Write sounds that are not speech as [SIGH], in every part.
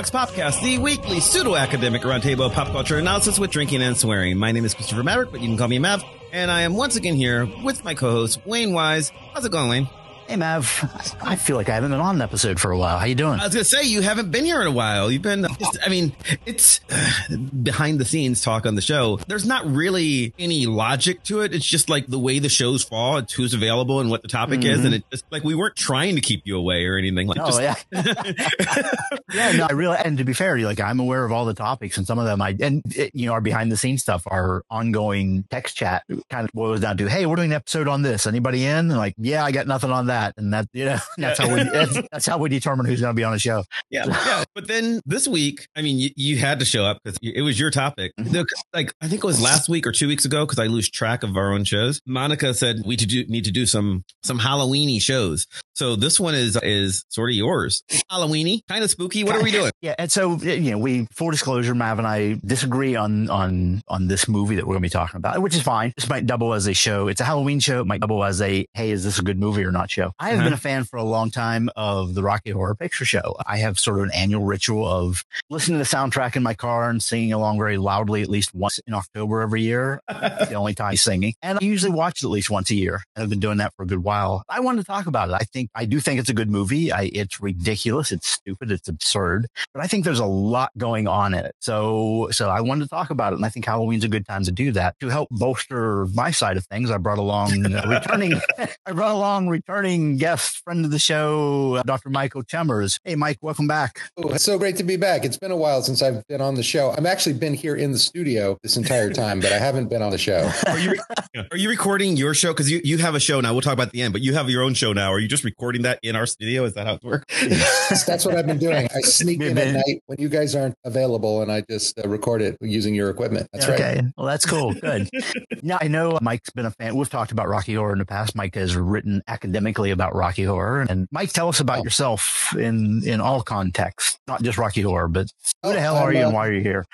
Hello and welcome back to Vox Popcast, the weekly pseudo-academic roundtable of pop culture analysis with drinking and swearing. My name is Christopher Maverick, but you can call me Mav, and I am once again here with my co-host Wayne Wise. How's it going, Wayne? Hey Mav, I feel like I haven't been on an episode for a while. How you doing? I was gonna say you haven't been here in a while. You've been, I mean, it's uh, behind the scenes talk on the show. There's not really any logic to it. It's just like the way the shows fall. It's who's available and what the topic mm-hmm. is, and it's just like we weren't trying to keep you away or anything. Like, oh just, yeah, [LAUGHS] yeah. No, I really. And to be fair, like I'm aware of all the topics, and some of them I and it, you know our behind the scenes stuff, our ongoing text chat kind of boils down to, hey, we're doing an episode on this. Anybody in? And like, yeah, I got nothing on that, and that you know [LAUGHS] that's how we that's, that's, how we determine who's going to be on the show. Yeah, yeah. But then this week, I mean, you, you had to show up because it was your topic. Mm-hmm. Like I think it was last week or two weeks ago because I lose track of our own shows. Monica said we to do need to do some some Halloweeny shows. So this one is is sort of yours. Halloweeny, kind of spooky. What are we doing? Yeah, and so you know, we full disclosure, Mav and I disagree on on on this movie that we're going to be talking about, which is fine. This might double as a show. It's a Halloween show. It might double as a hey, is this a good movie or not show? I have uh-huh. been a fan for a long time of the Rocky Horror Picture Show. I have sort of an annual ritual of listening to the soundtrack in my car and singing along very loudly at least once in October every year. the only time singing. And I usually watch it at least once a year. And I've been doing that for a good while. I wanted to talk about it. I think I do think it's a good movie. I, it's ridiculous. It's stupid. It's absurd, but I think there's a lot going on in it. So, so I wanted to talk about it. And I think Halloween's a good time to do that to help bolster my side of things. I brought along [LAUGHS] uh, returning, [LAUGHS] I brought along returning guest, friend of the show, uh, Dr. Michael Chemers. Hey, Mike, welcome back. Oh, it's so great to be back. It's been a while since I've been on the show. I've actually been here in the studio this entire time, but I haven't been on the show. Are you, [LAUGHS] are you recording your show? Cause you, you have a show now. We'll talk about the end, but you have your own show now. Are you just recording that in our studio? Is that how it works? [LAUGHS] That's what I've been doing. I sneak in at night when you guys aren't available and I just uh, record it using your equipment. That's okay. right. Okay. Well, that's cool. Good. now, I know Mike's been a fan. We've talked about Rocky Horror in the past. Mike has written academically about Rocky Horror. And Mike, tell us about oh. yourself in, in all contexts, not just Rocky Horror, but who oh, the hell I'm, are you uh, and why are you here?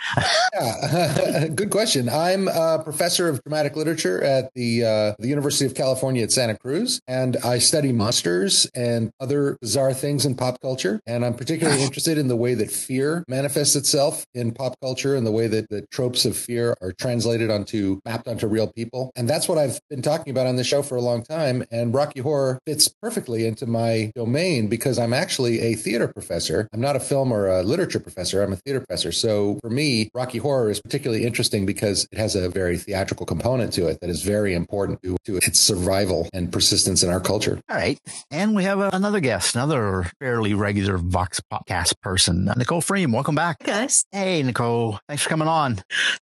yeah. [LAUGHS] Good question. I'm a professor of dramatic literature at the, uh, the University of California at Santa Cruz, and I study monsters and other bizarre things in pop culture. And I'm particularly ah. interested in the way that fear manifests itself in pop culture and the way that the tropes of fear are translated onto, mapped onto real people. And that's what I've been talking about on the show for a long time. And Rocky Horror fits perfectly into my domain because I'm actually a theater professor. I'm not a film or a literature professor. I'm a theater professor. So for me, Rocky Horror is particularly interesting because it has a very theatrical component to it that is very important to, to its survival and persistence in our culture. All right. And we have a, another guest, another fairly regular Vox Popcast person, Nicole Freem. Welcome back. guys. Hey, Nicole. Thanks for coming on.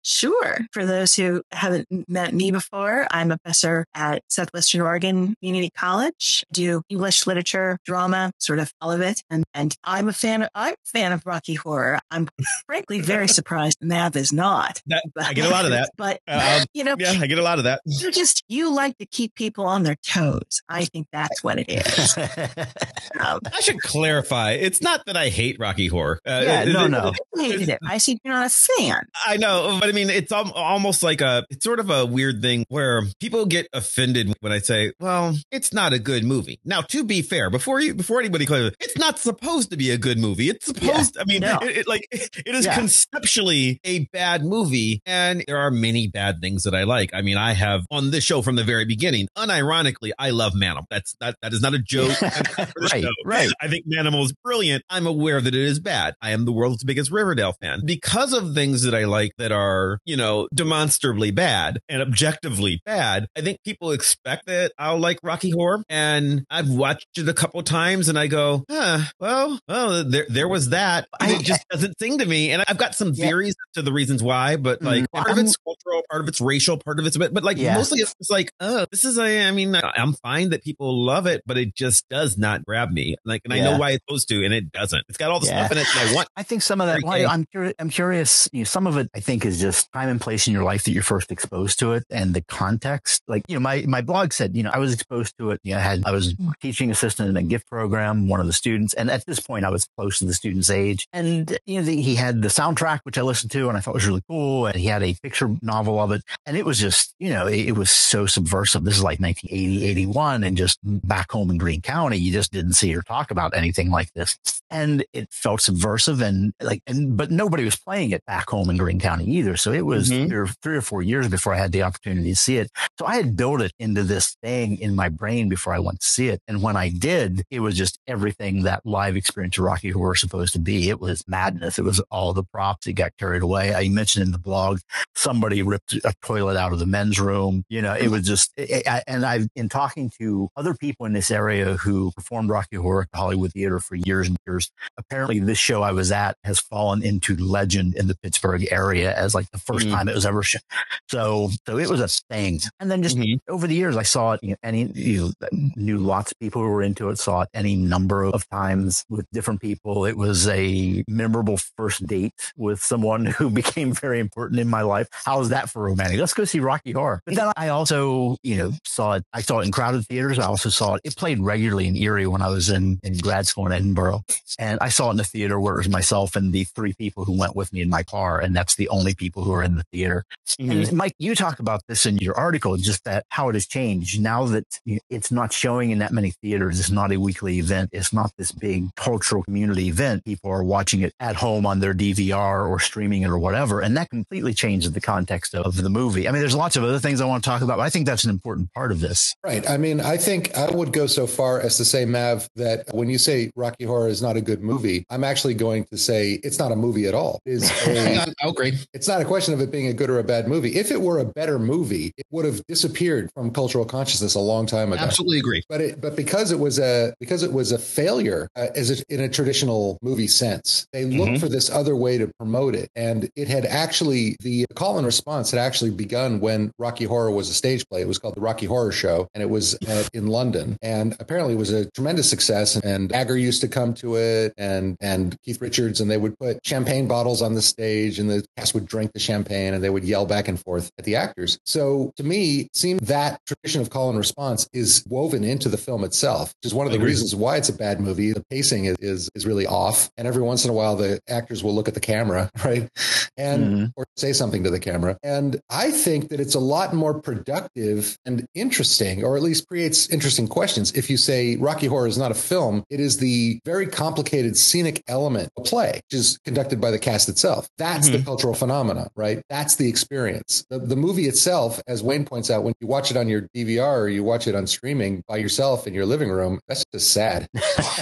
Sure. For those who haven't met me before, I'm a professor at Southwestern Oregon Community College. I do English literature, drama, sort of all of it. And, and I'm a fan of, I'm a fan of Rocky Horror. I'm [LAUGHS] frankly very surprised Mav is not. That, I get a lot of that. [LAUGHS] But, uh, um, you know, yeah, I get a lot of that. You just, you like to keep people on their toes. I think that's what it is. [LAUGHS] I should clarify. It's not that I hate Rocky Horror. Uh, yeah, no, no. I hated it. I see you're not a fan. I know, but I mean, it's almost like a, it's sort of a weird thing where people get offended when I say, well, it's not a good movie. Now, to be fair, before you, before anybody claims it's not supposed to be a good movie. It's supposed, yeah, I mean, no. it, it, like, it is yeah. conceptually a bad movie. And there are many bad things that I like. I mean, I have on this show from the very beginning, unironically, I love Manimal. That's, that, that is not a joke. [LAUGHS] right, right. I think Manimal is brilliant. I'm aware that it is bad. I am the world's biggest Riverdale fan because of things that I like that are, you know, demonstrably bad and objectively bad. I think people expect that I'll like Rocky Horror and I've watched it a couple times and I go, huh, well, well, there, there was that. I, it just doesn't sing to me. And I've got some yeah. theories to the reasons why, but like mm, part of it's cultural, part of it's racial, part of it's, but, but like yeah. mostly it's like, oh, this is a, I mean, I'm fine that people love it, but it just does not grab me. Like, and yeah. I know why it's supposed to, and it doesn't. It's got all the stuff in it that I want. I think some of that, well, I'm, curious, I'm curious, you know, some of it I think is just time and place in your life that you're first exposed to it and the context. Like, you know, my, my blog said, you know, I was exposed to it. You know, I had, I was teaching assistant in a gift program, one of the students. And at this point, I was close to the student's age. And you know, the, he had the soundtrack, which I listened to and I thought was really cool. And he had a picture novel of it. And it was just, you know, it, it was so subversive. This is like 1980, 81. And just back home in Greene County, you just didn't see or talk about anything like this. And it felt subversive and like, and, but nobody was playing it back home in Greene County either. So it was Mhm. three, or, three or four years before I had the opportunity to see it. So I had built it into this thing in my brain before I went to see it. And when I did, it was just everything that live experience of Rocky Horror is supposed to be. It was madness. It was all the props. It got carried away. I mentioned in the blog, somebody ripped a toilet out of the men's room. You know, it was just, I, I- and I've in talking to other people in this area who performed Rocky Horror at the Hollywood Theater for years and years. Apparently this show I was at has fallen into legend in the Pittsburgh area as like the 1st Mhm. time it was ever shown. So, so it was a thing. And then just Mhm. over the years, I saw it, you know, any, you know, knew lots of people who were into it, saw it any number of times with different people. It was a memorable first date with someone who [LAUGHS] became very important in my life. How is that for romantic? Let's go see Rocky Horror. But then I also, you know, saw it. I saw it in crowded theaters. I also saw it. It played regularly in Erie when I was in, in grad school in Edinboro. And I saw it in the theater where it was myself and the three people who went with me in my car. And that's the only people who are in the theater. Mhm. And Mike, you talk about this in your article, just that how it has changed now that it's not showing in that many theaters. It's not a weekly event. It's not this big cultural community event. People are watching it at home on their DVR or streaming it or whatever. And that completely changes the context of the movie. I mean, there's lots of other things I want to talk about, but I think that's an important part of this. Right. I mean, I think I would go so far as to say, Mav, that when you say Rocky Horror is not a good movie, I'm actually going to say it's not a movie at all. It's Hang [LAUGHS] a. Oh, great. it's not a question of it being a good or a bad movie. If it were a better movie, it would have disappeared from cultural consciousness a long time ago. Absolutely agree. But it, but because it was a because it was a failure uh, as a, in a traditional movie sense, they looked Mhm. for this other way to promote it, and it had actually the call and response had actually begun when Rocky Horror was a stage play. It was called the Rocky Horror Show, and it was at, in London, and apparently it was a tremendous success. And Jagger used to come to it, and and Keith Richards, and they would put champagne bottles on the stage, and the cast would drink the champagne, and they would yell back and forth at the actors. So to me, it seemed that tradition of call and response is woven into the film itself, which is one of the reasons why it's a bad movie. The pacing is, is is really off, and every once in a while the actors will look at the camera, [LAUGHS] right, and Mhm. or say something to the camera. And I think that it's a lot more productive and interesting, or at least creates interesting questions. If you say Rocky Horror is not a film, it is the very complicated scenic element of play, which is conducted by the cast itself. That's the Mhm. cultural phenomena, right? That's the experience. The, the movie itself, as Wayne points out, when you watch it on your DVR or you watch it on streaming by yourself in your living room, that's just sad. [LAUGHS]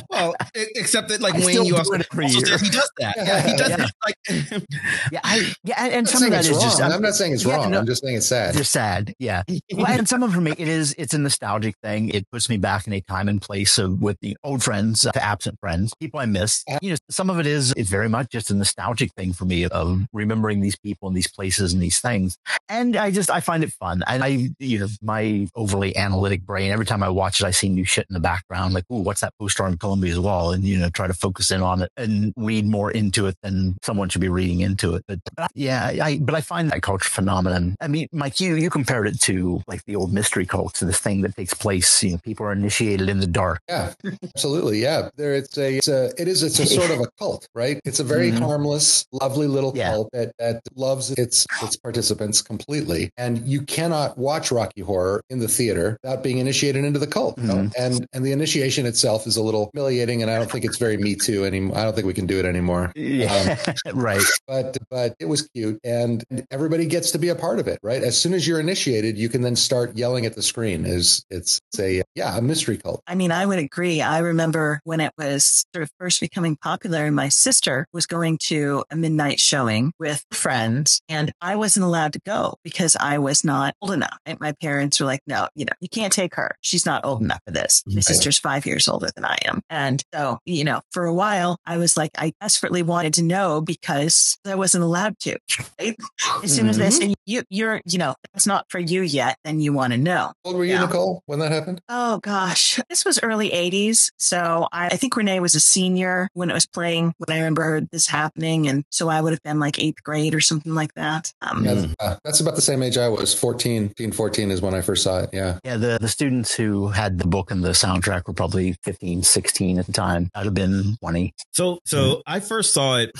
Well, except that like I Wayne, you do also, it every also says he does that. Yeah, he [LAUGHS] does Yeah. that. Like, [LAUGHS] Yeah. I, yeah. And, and some of saying that it's is wrong. just, I'm, not saying it's yeah, wrong. no. I'm just saying it's sad. just sad. Yeah. Well, and some of it for me, it is, it's a nostalgic thing. It puts me back in time and place of with the old friends, uh, absent friends, people I miss. You know, some of it is, it's very much just a nostalgic thing for me of remembering these people and these places and these things. And I just, I find it fun. And I, you know, my overly analytic brain, every time I watch it, I see new shit in the background. Like, ooh, what's that poster on Columbia's wall? And, you know, try to focus in on it and read more into it than someone should be reading into it. But, but yeah, I, but I find that culture phenomenon. I mean, Mike, you, you compared it to like the old mystery cults, and this thing that takes place, you know, people are initiated in the dark. Yeah, absolutely. Yeah, there it's a it's a it is it's a sort of a cult, right? It's a very Mhm. harmless, lovely little Yeah. cult that that loves its its participants completely. And you cannot watch Rocky Horror in the theater without being initiated into the cult. you know? Mhm. And and the initiation itself is a little humiliating, and I don't think it's very me too anymore. I don't think we can do it anymore. Yeah. [LAUGHS] right. But but it was cute, and everybody gets to be a part of it, right? As soon as you're initiated, you can then start yelling at the screen. Is it's, it's a yeah a mystery cult. I mean, I would agree. I remember when it was sort of first becoming popular, and my sister was going to a midnight showing with friends, and I wasn't allowed to go because I was not old enough. And my parents were like, no, you know, you can't take her. She's not old enough for this. My Right. sister's five years older than I am. And so, you know, for a while, I was like, I desperately wanted to know because I wasn't allowed to. Right? As soon as they mm-hmm. said, you, you're, you know, that's not for you yet, then you want to know. How old were you, Yeah. Nicole, when that happened? Oh gosh, this was early 80s. So I, I think Renee was a senior when it was playing, when I remember this happening. And so I would have been like eighth grade or something like that. Um, Yeah, uh, that's about the same age I was. 14, 15, 14 is when I first saw it. Yeah. Yeah, the, the students who had the book and the soundtrack were probably 15, 16 at the time. I'd have been 20. So, so I first saw it,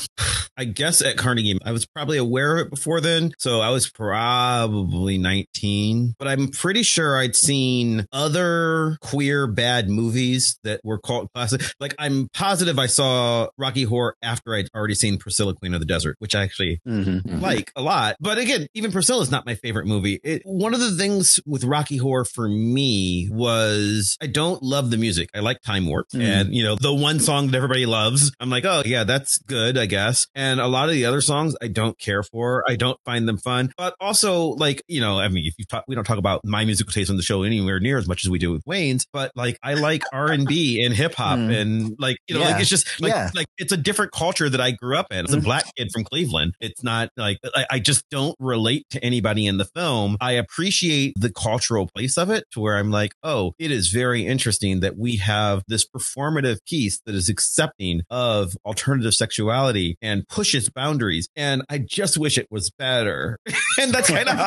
I guess at Carnegie. I was probably aware of it before then. So I was probably 19, but I'm pretty sure I'd seen other queer bad movies that were called classic. Like I'm positive I saw Rocky Horror after I'd already seen Priscilla Queen of the Desert, which I actually Mhm. like a lot. But again, even Priscilla is not my favorite movie. It, one of the things with Rocky Horror for me was I don't love the music. I like Time Warp Mm. and, you know, the one song that everybody loves. I'm like, oh yeah, that's good, I guess. And a lot of the other songs I don't care for. I don't find them fun. But also like, you know, I mean, if you talk, we don't talk about my musical taste on the show anywhere near as much as we do with Wayne's, but like I like R and B and hip hop Mm. and like, you know, Yeah. like it's just like, Yeah. like it's a different culture that I grew up in. As a Mhm. black kid from Cleveland, it's not like I, I just don't relate to anybody in the film. I appreciate the cultural place of it to where I'm like, oh, it is very interesting that we have this performative piece that is accepting of alternative sexuality and pushes boundaries. And I just wish it was better. [LAUGHS] and that's kind of.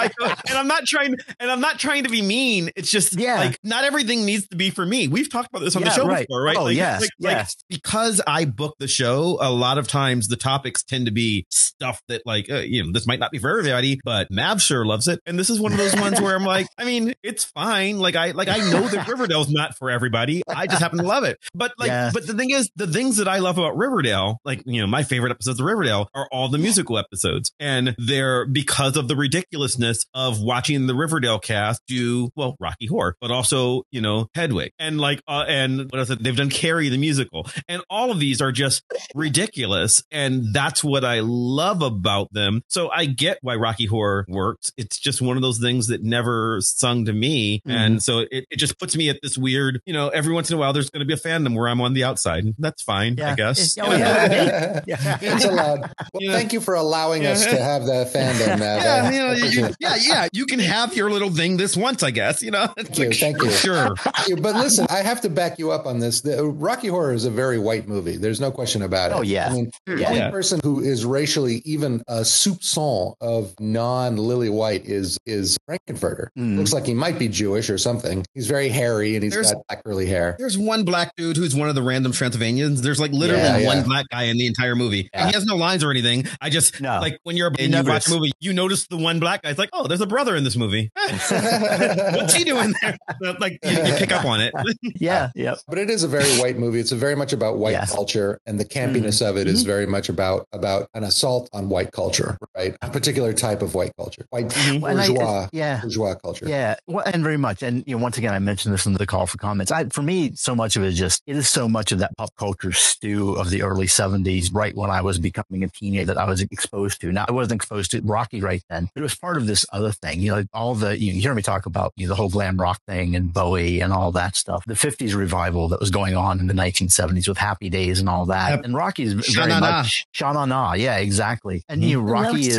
And I'm not trying and I'm not trying to be mean. It's just Yeah. like not everything needs to be for me. We've talked about this on the show right. before, right? Oh, like, yes, like, like, yes. because I book the show, a lot of times the topics tend to be stuff that like, uh, you know, this might not be for everybody, but Mav sure loves it. And this is one of those ones where I'm like, I mean, it's fine. Like I, like I know that Riverdale's not for everybody. I just happen to love it. But like, Yeah. but the thing is, the things that I love about Riverdale, like, you know, my favorite episodes of Riverdale are all the musical episodes. And they're because of the ridiculousness of watching the Riverdale cast do, well, Rocky Horror, but also, you know, Hedwig and like, uh, and what else? They've done Carrie the musical. And all of these are just ridiculous. And that's what I love about them. So I get why Rocky Horror works. It's just one of those things that never sung to me. Mm-hmm. And so it, it just puts me at this weird, you know, every once in a while there's going to be a fandom where I'm on the outside. That's fine, I guess. It's- oh, yeah. [LAUGHS] yeah. It's allowed. Well, Yeah. thank you for allowing us to have the fandom. Mav. Yeah, you know, you- appreciate you- it. yeah, yeah. You can have your little thing this once, I guess. You know, Thank you, thank you. Sure. Yeah, but listen, I have to back you up on this. The Rocky Horror is a very white movie. There's no question about it. Oh, yeah. I mean, the only Yeah. person who is racially even a soupçon of non-Lily White is is Frank-N-Furter. Mm. Looks like he might be Jewish or something. He's very hairy and he's There's- got black curly hair. There's one black dude who's one of the random Transylvanians. There's like literally Yeah, yeah. one black guy in the entire movie. And he has no lines or anything. I just No. like when you're You and you watch a movie, you notice the one black guy. It's like, oh, there's a brother in this movie. [LAUGHS] [LAUGHS] What's he doing there? [LAUGHS] Like you, you pick up on it. [LAUGHS] Yeah. Yep. But it is a very white movie. It's a very much about white Yes. culture, and the campiness mm-hmm. of it is mm-hmm. very much about about an assault on white culture, right? A particular type of white culture, white mm-hmm. And I- bourgeois, yeah. bourgeois culture. Yeah, well, and very much. And you know, once again, I mentioned this in the call for comments. I, for me, so much of it is just it is so much of that pop culture stew of the early '70s, right when I was becoming a teenager, that I was exposed to. Now, I wasn't exposed to Rocky right then, but it was part of this other thing. You know, all the you, know, you hear me talk about you know, the whole glam rock thing and Bowie and all that stuff. The '50s revival that was going on in the 1970s with Happy Days and all that. Yep. And Rocky is very Sha-na-na. much Sha Na. Yeah, exactly. And mm-hmm. you know, Rocky is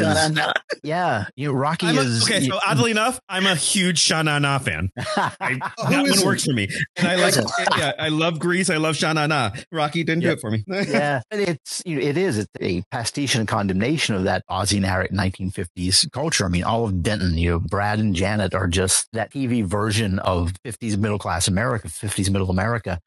yeah, you know, Rocky a- is okay, so oddly enough, I'm a huge Shana Na fan. [LAUGHS] I, Oh, that one isn't? works for me, and I like. Yeah, I love Grease. I love Shana Na. Rocky didn't Yep. do it for me. [LAUGHS] yeah, but it's you know, it is it's a pastiche and condemnation of that Aussie narrative 1950s culture. I mean, all of Denton, you know, Brad and Janet are just that TV version of 50s middle class America, 50s middle America.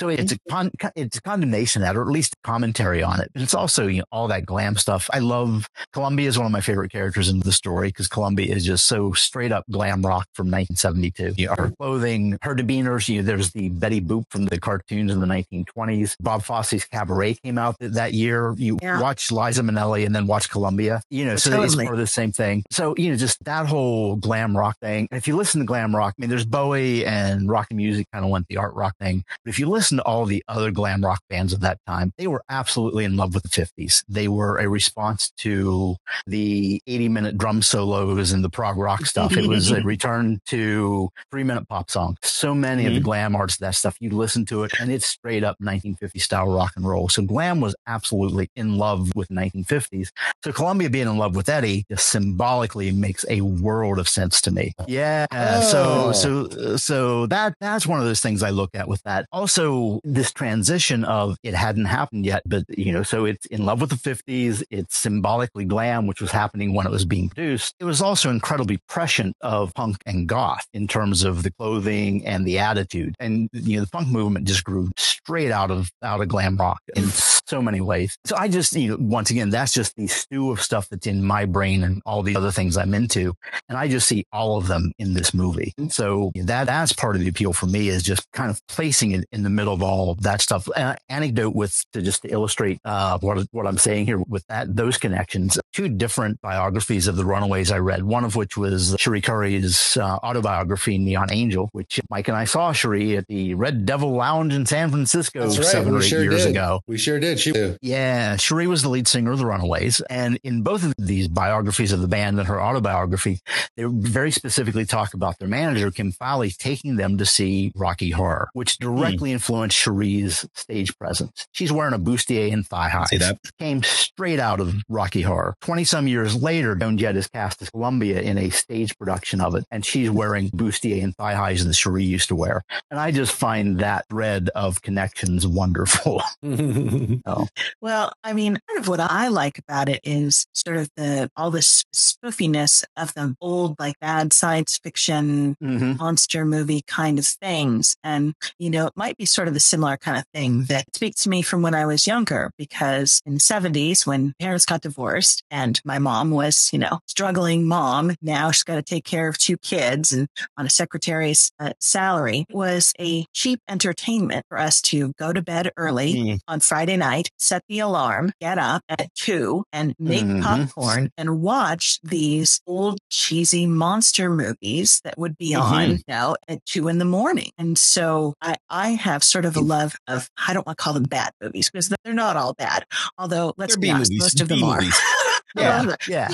So it's a con- it's a condemnation of that, or at least commentary on it. But it's also you know all that glam stuff. I love Columbia is one of my favorite characters in the story because Columbia is just so straight up glam rock from 1972. You know, her clothing, her demeanors. You know, there's the Betty Boop from the cartoons in the 1920s. Bob Fosse's Cabaret came out th- that year. You Yeah. watch Liza Minnelli and then watch Columbia. You know, oh, so it's Totally. part of the same thing. So you know, just that whole glam rock thing. If you listen to glam rock, I mean, there's Bowie and rock and music kind of went the art rock thing. But if you listen to all the other glam rock bands of that time, they were absolutely in love with the 50s. They were a response to the 80 minute drum solos and the prog rock stuff. It was a [LAUGHS] return to three minute pop songs. So many of the mm-hmm. glam arts, that stuff, you listen to it and it's straight up 1950 style rock and roll. So glam was absolutely in love with 1950s. So Columbia being in love with Eddie just symbolically makes a world of sense to me. Yeah. Oh. So, so, so that, that's one of those things I look at with that. Also, this transition of it hadn't happened yet, but you know, so it's in love with the 50s. It's symbolically glam, which was happening when it was being produced. It was also incredibly prescient of punk and goth in terms of the clothing and the attitude. And, you know, the punk movement just grew straight out of, out of glam rock in so many ways. So I just, you know, once again, that's just the stew of stuff that's in my brain and all the other things I'm into. And I just see all of them in this movie. So that, that's part of the appeal for me is just kind of placing it in the middle of all of that stuff. Anecdote with to just to illustrate uh, what, what I'm saying here with that, those connections, two different biographies of the Runaways I read, one of which was Cherie Currie's uh, autobiography, Neon Angel, which Mike and I saw Cherie at the Red Devil Lounge in San Francisco right. seven We or eight sure years did. ago. We sure did. She too. Yeah, Cherie was the lead singer of the Runaways. And in both of these biographies of the band and her autobiography, they very specifically talk about their manager, Kim Fowley, taking them to see Rocky Horror, which directly influenced Cherie's stage presence. She's wearing a bustier and thigh highs. See that? Came straight out of Rocky Horror. 20 some years later, Joan Jett is cast as Columbia in a stage production of it, and she's wearing bustier and thigh highs that Cherie used to wear. And I just find that thread of connections wonderful. [LAUGHS] Oh. Well, I mean, part of what I like about it is sort of the all this spoofiness of the old, like bad science fiction Mm-hmm. monster movie kind of things. And, you know, it might be sort of a similar kind of thing that speaks to me from when I was younger, because in the 70s, when parents got divorced and my mom was, you know, struggling mom, now she's got to take care of two kids and on a secretary's uh, salary, was a cheap entertainment for us to go to bed early Mm. on Friday night, set the alarm, get up at two and make Mhm. popcorn and watch these old cheesy monster movies that would be on you know, at two in the morning. And so I, I have sort of a love of, I don't want to call them bad movies because they're not all bad. Although let's They're be honest, movies. most of them B are. [LAUGHS] Yeah, yeah.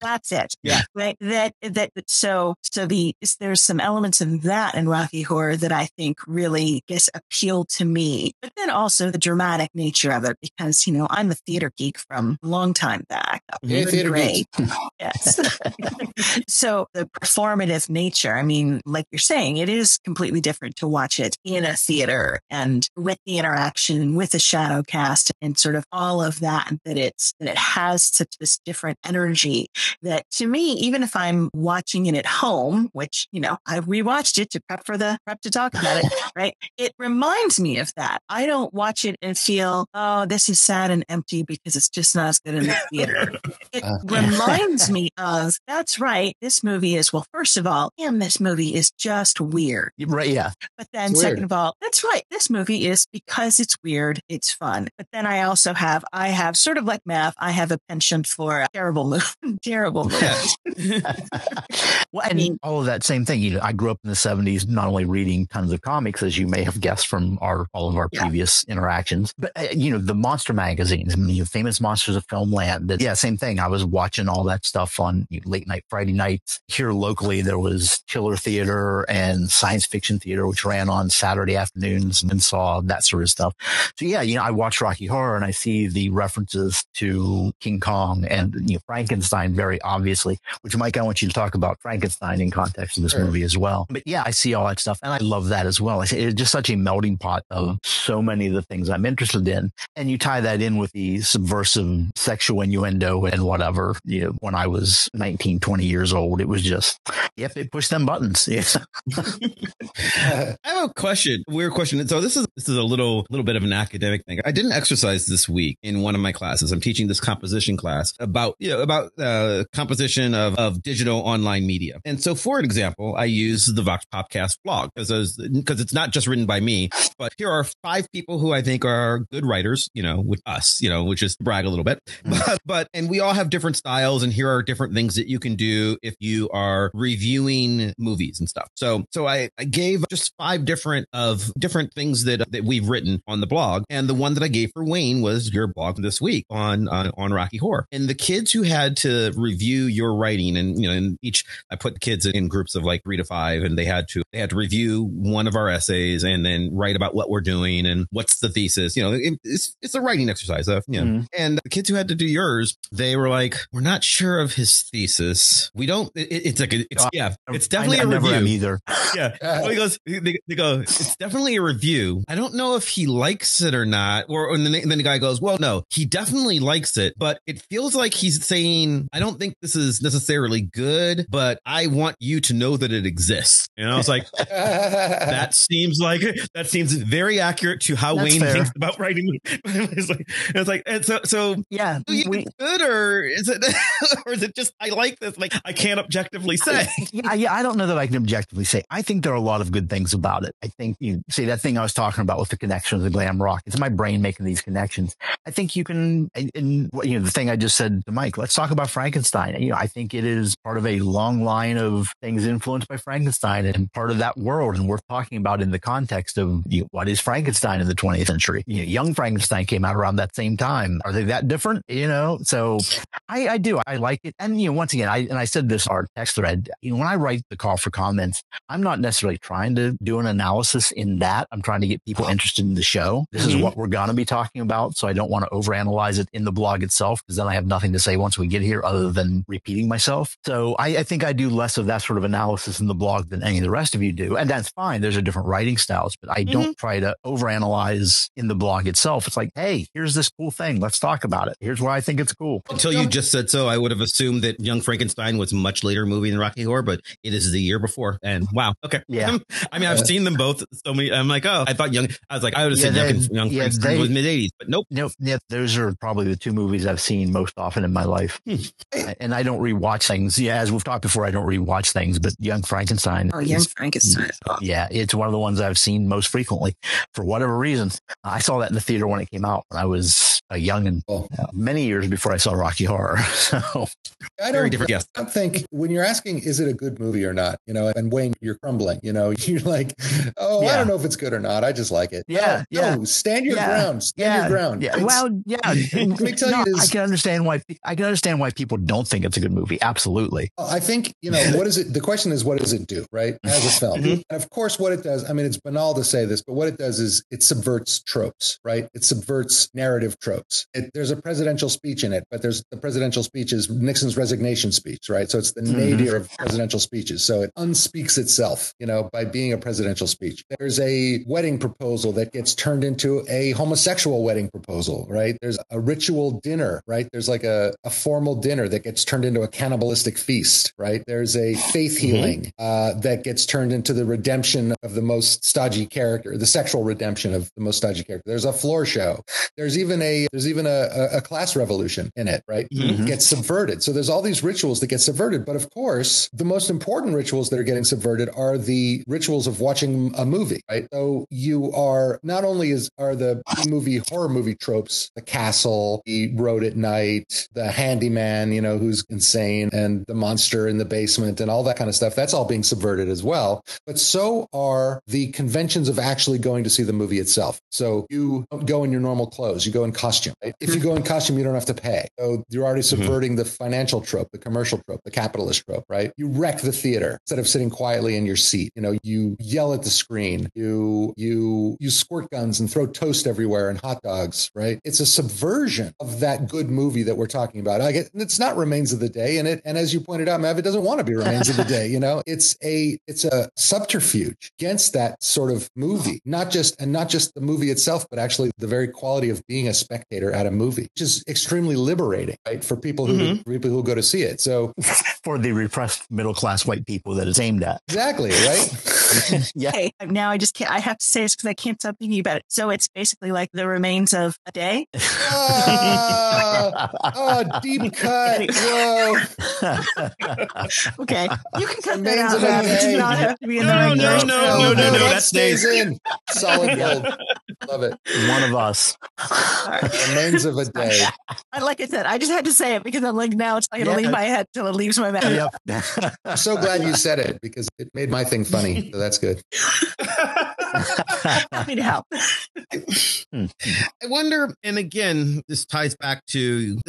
That's it. Yeah. Right. That, that, so, so the, there's some elements of that in Rocky Horror that I think really guess appeal to me, but then also the dramatic nature of it because, you know, I'm a theater geek from a long time back. Theater. Yes. [LAUGHS] so the performative nature, I mean, like you're saying, it is completely different to watch it in a theater and with the interaction with the shadow cast and sort of all of that, that it's, that it has such this different energy that to me, even if I'm watching it at home, which, you know, I rewatched it to prep for the prep to talk about it, [LAUGHS] right? It reminds me of that. I don't watch it and feel, oh, this is sad and empty because it's just not as good in the theater. It Uh. [LAUGHS] reminds me of that's right. This movie is well. First of all, and this movie is just weird. Right. Yeah. But then, second of all, that's right. This movie is because it's weird. It's fun. But then I also have, I have sort of like Mav. I have a penchant for a terrible movies. [LAUGHS] terrible movies. [LAUGHS] well, and mean- all of that same thing. You know, I grew up in the '70s, not only reading tons of comics, as you may have guessed from our all of our Yeah. previous interactions, but uh, you know, the monster magazines, I mean, you know, famous monsters of Filmland. That, yeah, same thing. I was watching all that stuff on you know, late night Friday nights. Here locally, there was Chiller Theater and Science Fiction Theater, which ran on Saturday afternoons, and saw that sort of stuff. So yeah, you know, I watch Rocky Horror and I see the references to King Kong and you know Frankenstein very obviously. Which Mike, I want you to talk about Frankenstein in context of this Sure. movie as well. But yeah, I see all that stuff and I love that as well. It's, it's just such a melting pot of so many of the things I'm interested in, and you tie that in with the subversive sexual innuendo and whatever. You know, when I was 19, 20 years old, it was just yep, it pushed them buttons. Yes. [LAUGHS] [LAUGHS] I have a question, weird question. So this is this is a little little bit of an academic thing. I did an exercise this week in one of my classes. I'm teaching this composition class about you know about uh, composition of of digital online media. And so, for an example, I use the Vox Popcast blog because because it's not just written by me, but here are five people who I think are good writers. You know, with us, you know, which is brag a little bit, [LAUGHS] but but and we all have different styles, and here are different things that you can do if you are reviewing movies and stuff. So so I, I gave just five different of different things that that we've written on the blog, and the one that I gave for Wayne was your blog this week on on, on Rocky Horror. And the kids who had to review your writing, and you know, in each I put the kids in groups of like three to five, and they had to they had to review one of our essays and then write about what we're doing and what's the thesis. You know, it, it's it's a writing exercise. Uh, you know, Mhm. and the kids who had to do yours, they were like, "We're not sure of his thesis. We don't. It, it's like a, it's yeah, it's definitely I, a I never review. am either. Yeah. Well, [LAUGHS] oh, he goes, they, they go, it's definitely a review. I don't know if he likes it or not. Or and then, then the guy goes, well, no, he definitely likes it, but it feels like he's saying, I don't think this is necessarily good, but I want you to know that it exists. And I was like, [LAUGHS] that seems like that seems very accurate to how That's Wayne fair. thinks about writing. [LAUGHS] it's like, it's like, and so, so Yeah, you we, it's good or is it, or is it just, I like this? Like, I can't objectively say. yeah, yeah, I don't know that I can objectively say. I think there are a lot of good things about it. I think you see that thing I was talking about with the connections of glam rock. It's my brain making these connections. I think you can, and, and you know, the thing I just said to Mike. Let's talk about Frankenstein. You know, I think it is part of a long line of things influenced by Frankenstein and part of that world, and worth talking about in the context of you know, what is Frankenstein in the 20th century. You know, young Frankenstein came out around that same time. Are they that different? You know, so I, I do. I like it. And, you know, once again, I, and I said this in our text thread, you know, when I write the call for comments, I'm not necessarily trying to do an analysis in that. I'm trying to get people interested in the show. This is Mhm. what we're going to be talking about. So I don't want to overanalyze it in the blog itself because then I have nothing to say once we get here other than repeating myself. So I, I think I do less of that sort of analysis in the blog than any of the rest of you do. And that's fine. There's a different writing styles, but I don't try to overanalyze in the blog itself. It's like, Hey, here's this cool thing. Let's talk about it. Here's why I think it's cool. Until you just said so, I would have assumed that Young Frankenstein was much later movie than Rocky Horror, but it is the year before. And wow, okay, Yeah. [LAUGHS] I mean, I've seen them both so many. I'm like, oh, I thought Young. I was like, I would have Yeah, said Young, they- Young yeah, Frankenstein they- was mid '80s, but nope. Nope. Yeah, those are probably the two movies I've seen most often in my life. Hmm. and I don't rewatch things. Yeah, as we've talked before, I don't rewatch things, but Young Frankenstein. Oh, Young is- Frankenstein. yeah, it's one of the ones I've seen most frequently for whatever reason. I saw that in the theater when it came out when I was a young and Oh. uh, many years before I saw Rocky Horror. [LAUGHS] So I Very don't, different. Yes. I don't think when you're asking, is it a good movie or not? You know, and Wayne, you're crumbling. You know, [LAUGHS] you're like, oh, yeah. I don't know if it's good or not. I just like it. Yeah, no, yeah. no, stand your Yeah, ground. Stand yeah, your ground. yeah. It's- Well, yeah. [LAUGHS] Let me tell you No, this- I can understand why. I can understand why people don't think it's a good movie. Absolutely. I think, you know, what [LAUGHS] is it? The question is, what does it do, right? As a film. Mm-hmm. And of course, what it does, I mean, it's banal to say this, but what it does is it subverts tropes, right? It subverts narrative tropes. It, there's a presidential speech in it, but there's the presidential speech is Nixon's resignation speech, right? So it's the Mhm. nadir of presidential speeches. So it unspeaks itself, you know, by being a presidential speech. There's a wedding proposal that gets turned into a homosexual wedding proposal, right? There's a ritual dinner, right? There's like a, a formal dinner that gets turned into a cannibalistic feast, right? There's a faith healing uh, that gets turned into the redemption of the most stodgy character, the sexual redemption of the most stodgy character. There's a floor show. There's even a there's even a, a, class revolution in it, right? Mhm. It gets subverted. So there's all these rituals that get subverted. But of course, the most important rituals that are getting subverted are the rituals of watching a movie, right? So you are not only is are the movie horror movie tropes, the castle, the road at night, the handyman, you know, who's insane, and the monster in the basement, and all that kind of stuff. That's all being subverted as well. But so are the conventions of actually going to see the movie itself. So you don't go in your normal clothes, you go in costume. Right? If you go in costume, you don't have to pay. So you're already mm-hmm. subverting the financial trope, the commercial trope, the capitalist trope, right? You wreck the theater instead of sitting quietly in your seat. You know, you yell at the screen, you you use squirt guns and throw toast everywhere and hot dogs, right? It's a subversion of that good movie that we're talking about. I get it's not Remains of the Day, and it and as you pointed out, Mav, it doesn't want to be Remains of the [LAUGHS] Day. You know, it's a it's a subterfuge against that sort of movie, not just and not just the movie itself, but actually the very quality of being a spectator at a movie, which is extremely liberating, right, for people who mm-hmm. for people who go to see it. So [LAUGHS] For the repressed middle class white people that it's aimed at. exactly, right? [LAUGHS] [LAUGHS] yeah. Hey, now I just can't, I have to say this because I can't stop thinking about it. So it's basically like the remains of a day. [LAUGHS] Ah, oh, deep cut. Whoa. Okay. You can cut that out. of a Matt. It does not have to be in the No, right no, notes. no, no, no, no, that stays. in. Solid gold. Love it. One of us. [LAUGHS] Remains of a [LAUGHS] day. I like I said, I just had to say it because I'm like, now it's not going to leave my head till it leaves my mouth. Yep. [LAUGHS] I'm so glad you said it because it made my thing funny. So that's good. [LAUGHS] Happy to help. Hmm. I wonder, and again, this ties back to [SIGHS]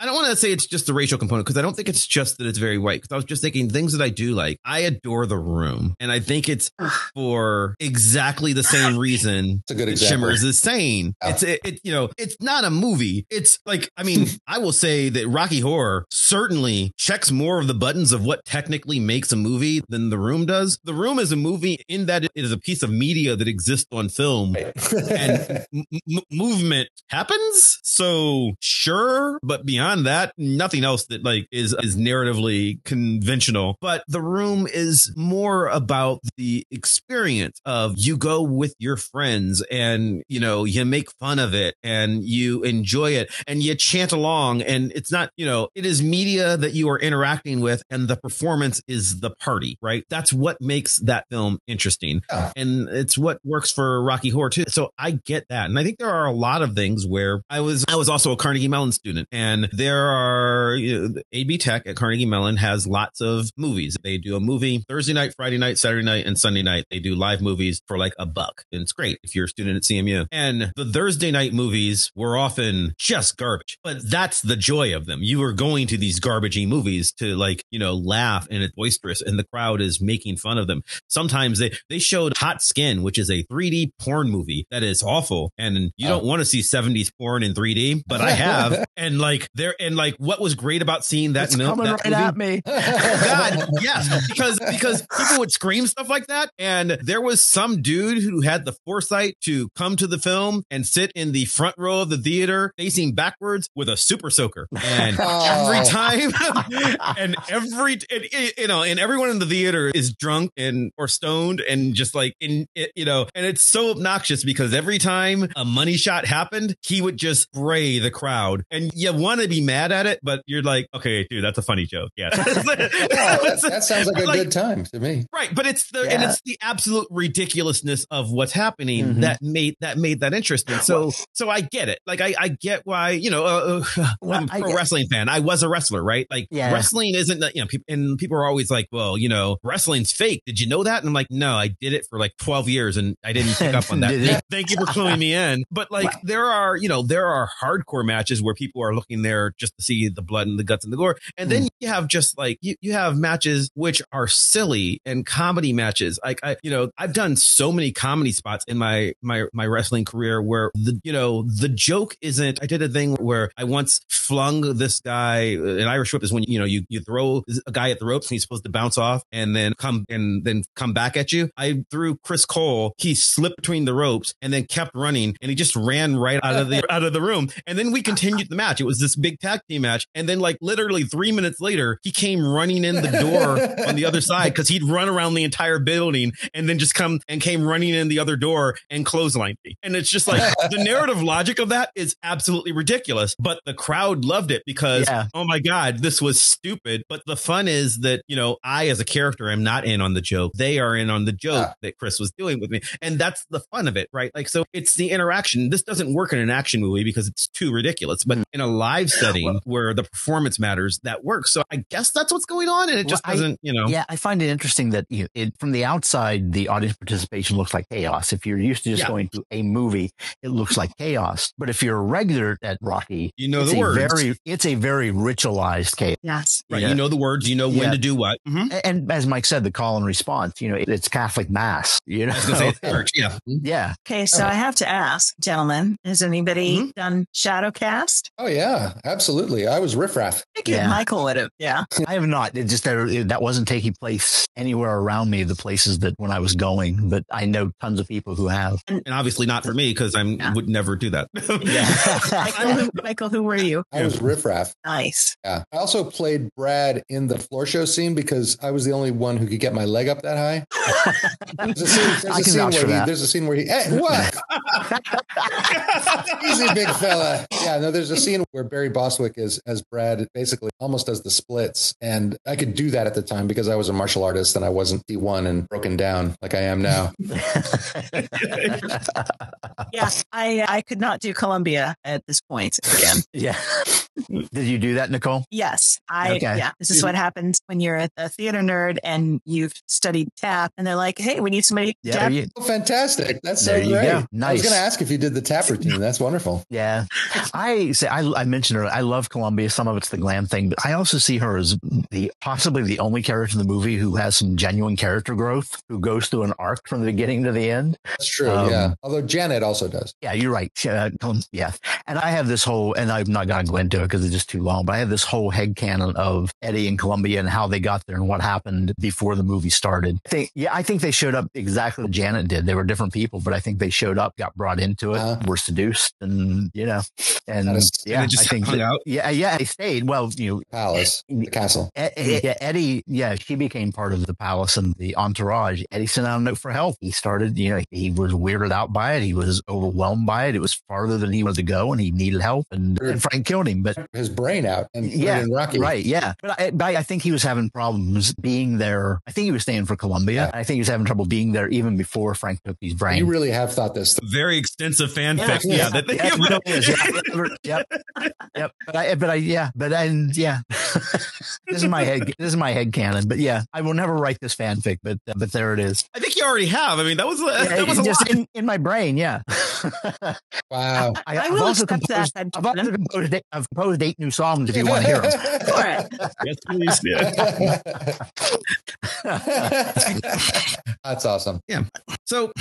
I don't want to say it's just the racial component because I don't think it's just that it's very white. Because I was just thinking things that I do like. I adore the room, and I think it's for exactly the same reason It's a good example. Chemers is saying. Yeah. It's it, it, you know, it's not a movie. It's like I mean, [LAUGHS] I will say that Rocky Horror certainly checks more of the buttons of what technically makes a movie than The Room does. The Room is a movie in that it is a piece of media that exists on film and [LAUGHS] m- m- movement happens. So sure, but beyond that, nothing else that like is is narratively conventional. But the room is more about the experience of you go with your friends and you know you make fun of it and you enjoy it and you chant along and it's not you know it is media that you are interacting with and the performance is the party right that's what makes that film interesting Yeah. and it's what works for Rocky Horror too. So I get that, and I think there are a lot of things where I was I was also a Carnegie Mellon student, and there are you know, AB Tech at Carnegie Mellon has lots of movies. They do a movie Thursday night, Friday night, Saturday night, and Sunday night. They do live movies for like a buck, and it's great if you're a student at CMU. And the Thursday night movies were often just garbage, but that's the joy of them. You are going to these garbagey movies to like you know laugh and it's boisterous, and the crowd is making fun of them sometimes they they showed hot skin which is a 3d porn movie that is awful and you don't Oh. want to see 70s porn in 3d but i have [LAUGHS] and like there and like what was great about seeing that It's coming that right movie- at me. [LAUGHS] God, yes, because because people would scream stuff like that, and there was some dude who had the foresight to come to the film and sit in the front row of the theater, facing backwards with a super soaker, and [LAUGHS] Oh. every time, and every and, you know, and everyone in the theater is drunk and or stoned and just like in it, you know, and it's so obnoxious because every time a money shot happened, he would just spray the crowd, and you want to be mad at it, but you're like, okay, dude, that's a funny joke, [LAUGHS] yeah. Yeah, that, that sounds like a Like- good time to me. Right, but it's the and it's the absolute ridiculousness of what's happening Mhm. that made that made that interesting. So so I get it. Like I I get why you know uh, uh, Well, [LAUGHS] I'm a pro wrestling fan. I was a wrestler, right? Like Yeah. wrestling isn't you know people and people are always like, well, you know, wrestling's fake. Did you know that? And I'm like, no, I did it for like 12 years and I didn't pick up on [LAUGHS] that. Thank, you for cluing me in. But like there are you know there are hardcore matches where people are looking there just to see the blood and the guts and the gore, and then hmm. you have just like you, you have matches which are silly and comedy matches. Like I, you know, I've done so many comedy spots in my my my wrestling career where the you know the joke isn't. I did a thing where I once flung this guy. Uh, an Irish whip is when you know you you throw a guy at the ropes and he's supposed to bounce off and then come and then come back at you. I threw Chris Cole. He slipped between the ropes and then kept running and he just ran right out of the [LAUGHS] out of the room. And then we continued the match. It was this big tag team match. And then like literally three minutes later, he came running in the door [LAUGHS] on the other side because he'd run around the entire building and then just come and came running in the other door and clotheslined me. And it's just like the [LAUGHS] narrative logic of that is absolutely ridiculous. But the crowd loved it because Yeah. oh my God, this was stupid. But the fun is that, you know, I as a character am not in on the joke. They are in on the joke Yeah. that Chris was doing with me. And that's the fun of it, right? Like, so it's the interaction. This doesn't work in an action movie because it's too ridiculous. But in a live setting where the performance matters, that works. So I guess that's what's going on. And it just Well, I- doesn't, you know. Yeah, I find it interesting that you it from the outside, the audience participation looks like chaos. If you're used to just Yeah. going to a movie, it looks like chaos. But if you're a regular at Rocky, You know it's the a words. very it's a very ritualized chaos. Yes. Right. Yeah. You know the words, you know when Yeah. to do what. Mhm. A- And as Mike said, the call and response, you know, it- it's Catholic mass. You know, I was going to say it's church. Yeah. yeah. Okay, so I have to ask, gentlemen, has anybody Mhm. done Shadowcast? Oh yeah, absolutely. I was riffraff. I think Yeah. Michael would have. Yeah. [LAUGHS] I have not. It just that that wasn't taking place anywhere around me. The places that when I was going, but I know tons of people who have. And obviously not for me because I Yeah. would never do that. [LAUGHS] Michael, who, Michael, who were you? I was riffraff. Nice. Yeah. I also played Brad in the floor show scene because I was the only one who could get my leg up that high. [LAUGHS] There's a scene, I a can scene vouch where for he, that. there's a scene where he, hey, what? [LAUGHS] Easy, big fella. Yeah, no, there's a scene where Barry Bostwick is as Brad basically almost does the splits. And I could do that at the time because I was a martial artist and I wasn't D1 and broken down like I am now. [LAUGHS] Yeah, I I could not do Columbia at this point again. yeah. Did you do that, Nicole? Yes, I Okay. yeah. This is what happens when you're a, a theater nerd and you've studied tap, and they're like, "Hey, we need somebody." Yeah. tap. you- Oh, fantastic. That's so There you great. go. I was going to ask if you did the tap routine. That's wonderful. Yeah. I say I, I mentioned her. I love Columbia. Some of it's the glam thing, but I also see her as the possibly the only character in the movie who has some genuine character growth, who goes through an arc from the beginning to the end. That's true. Um, yeah. Although Janet also does. Yeah, you're right. She, uh, yeah. And I have this whole, and I'm not going to into because it's just too long. But I have this whole head canon of Eddie and Columbia and how they got there and what happened before the movie started. I think, yeah, I think they showed up exactly what Janet did. They were different people, but I think they showed up, got brought into it, Uh-huh. were seduced, and you know, and is- yeah, And just I think that- yeah, yeah, they stayed. Well, you know, Palace, the castle. E- E- yeah, Eddie, yeah, she became part of the palace and the entourage. Eddie sent out a note for help. He started, you know, he was weirded out by it. He was overwhelmed by it. It was farther than he wanted to go and he needed help and, and Frank killed him. But His brain out and yeah, in Rocky. right. Yeah. But I, but I think he was having problems being there. I think he was staying for Columbia. Yeah. I think he was having trouble being there even before Frank took his brain. You really have thought this. Very extensive fanfic. Yeah, Yeah, that they Yeah, it really is. Yeah, yep, yep. But I, but I, yeah, but I, yeah. [LAUGHS] this is my head. This is my head canon. But yeah, I will never write this fanfic. But uh, but there it is. I think you already have. I mean, that was a, Yeah, that was a just lot. in, in my brain. Yeah. [LAUGHS] Wow. I, I I've will also accept that, composed, I've, also Adam. composed, I've composed eight new songs if you want to hear them. [LAUGHS] For it. Yes, please. Yeah. [LAUGHS] That's awesome. Yeah. So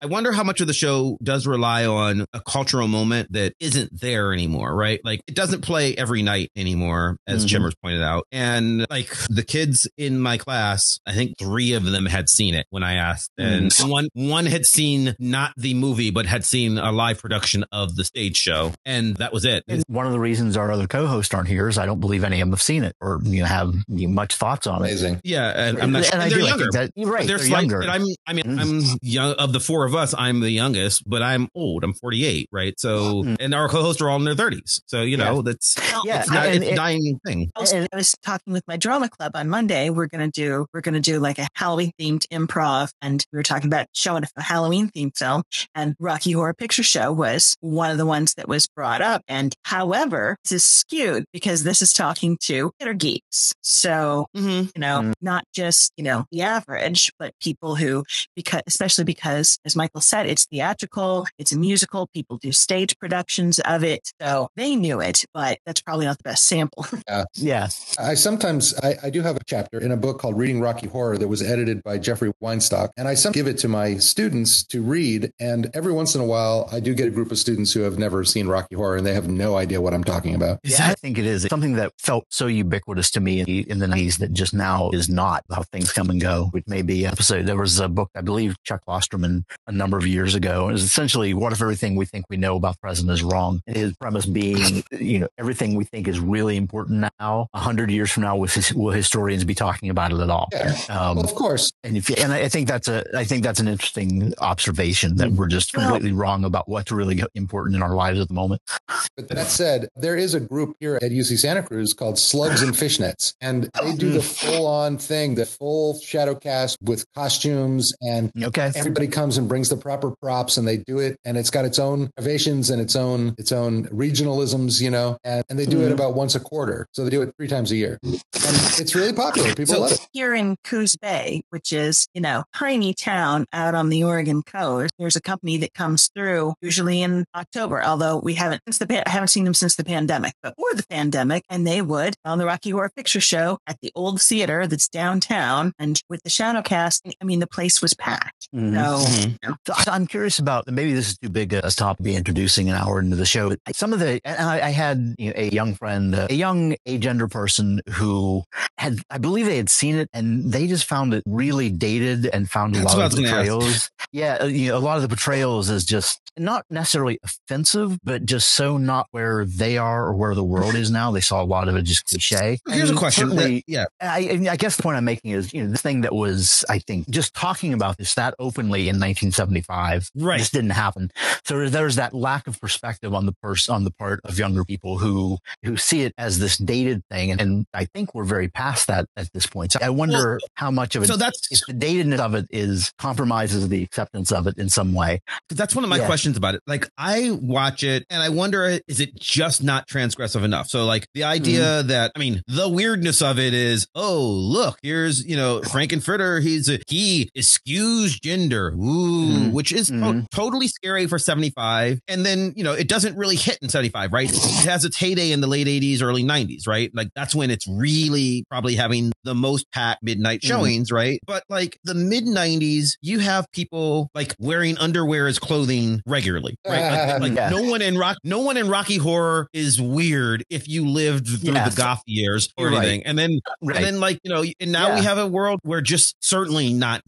I wonder how much of the show does rely on a cultural moment that isn't there anymore, right? Like it doesn't play every night anymore, as Mhm. Chemers pointed out. And like the kids in my class, I think three of them had seen it when I asked. And one one had seen not the movie, but had seen a live production of the stage show. And that was it. And one of the reasons our other co-hosts aren't here is I don't believe any of them have seen it or you know, have you know, much thoughts on it. Amazing. Yeah, and I'm not sure. and I they're do. I younger. think that you're right. they're, They're, slight- younger. I'm, I mean, Mm. I'm young of the four of us. I'm the youngest, but I'm old. I'm 48, right? So, Mm. and our co-hosts are all in their 30s. So, you know, that's Yeah, it's, not, and it's a it- dying thing. I was, I was talking with my drama club on Monday. We're gonna do we're gonna do like a Halloween themed improv, and we were talking about showing a Halloween themed film. And Rocky Horror Picture Show was one of the ones that was brought up. And however, this is skewed because this is talking to theater geeks. So Mm-hmm. you know, Mm. not just, you know, the average, but people who, because, especially because, as Michael said, it's theatrical, it's a musical, people do stage productions of it. So they knew it, but that's probably not the best sample. [LAUGHS] yeah. I sometimes I, I do have a chapter in a book called Reading Rocky Horror that was edited by Jeffrey Weinstock, and I some give it to my students to read. And every once in a while, I do get a group of students who have never seen Rocky Horror and they have no idea what I'm talking about. Is yeah, I think it is It's something that felt so ubiquitous to me in the, in the 90s that just now is not how things come and go, which may be episode. There was a book, I believe Chuck Klosterman a number of years ago. It was essentially what if everything we think we know about the president is wrong? And his premise being, you know, everything we think is really important now, a hundred years from now, will, will historians be talking about it at all? Yeah. Um, Well, of course. and if you, and I think that's a I think that's an interesting observation that we're just Well- completely wrong about what's really important in our lives at the moment. But that said, there is a group here at UC Santa Cruz called Slugs and Fishnets, and they do the full on thing, the full shadow cast with costumes, and Okay. everybody comes and brings the proper props, and they do it, and it's got its own innovations and its own its own regionalisms, you know, and, and they do it Mhm. about once a quarter, so they do it three times a year, and it's really popular. People So- love it. Here in Coos Bay, which is, you know, tiny town out on the Oregon coast, there's a company that comes through usually in October, although we haven't since the I haven't seen them since the pandemic, but before the pandemic, and they would on the Rocky Horror Picture Show at the old theater that's downtown, and with the shadow cast, I mean, the place was packed. Mhm. So So I- I'm curious about maybe this is too big a topic to be introducing an hour into the show. but Some of the and I, I had you know, a young friend, uh, a young agender person who had I believe they had seen it and they just found it really dated and found a That's lot of I was portrayals. Yeah, uh, you know, a lot of the portrayals is just not necessarily offensive, but just so not where they are or where the world is now. They saw a lot of it just cliche. Here's a question. certainly- yeah. I, I guess the point I'm making is, you know, this thing that was, I think, just talking about this that openly in 1975, Right. This didn't happen. So there's that lack of perspective on the person, on the part of younger people who who see it as this dated thing, and, and I think we're very past that at this point. So I wonder how much of it, So that's if the datedness of it is compromises the acceptance of it in some way. that's one of my Yeah. questions about it. Like I watch it and I wonder, is it just not transgressive enough? So like the idea Mm-hmm. that, I mean, the weirdness of it is, oh, look, here's, you know, [LAUGHS] Frank-N-Furter. He's a, he eschews gender. Ooh, Mhm. which is to- Mhm. totally scary for 75. And then, you know, it doesn't really hit in 75, right? It has its heyday in the late 80s, early 90s, right? Like that's when it's really probably having the most packed midnight Mhm. showings, right? But like the mid 90s, you have people like wearing underwear as clothing regularly, right? Like, like [LAUGHS] Yeah. no one in rock, no one in Rocky Horror is weird if you lived through Yes. the goth years or right. anything. And then Right. and then like, you know, and now we have a world where just certainly not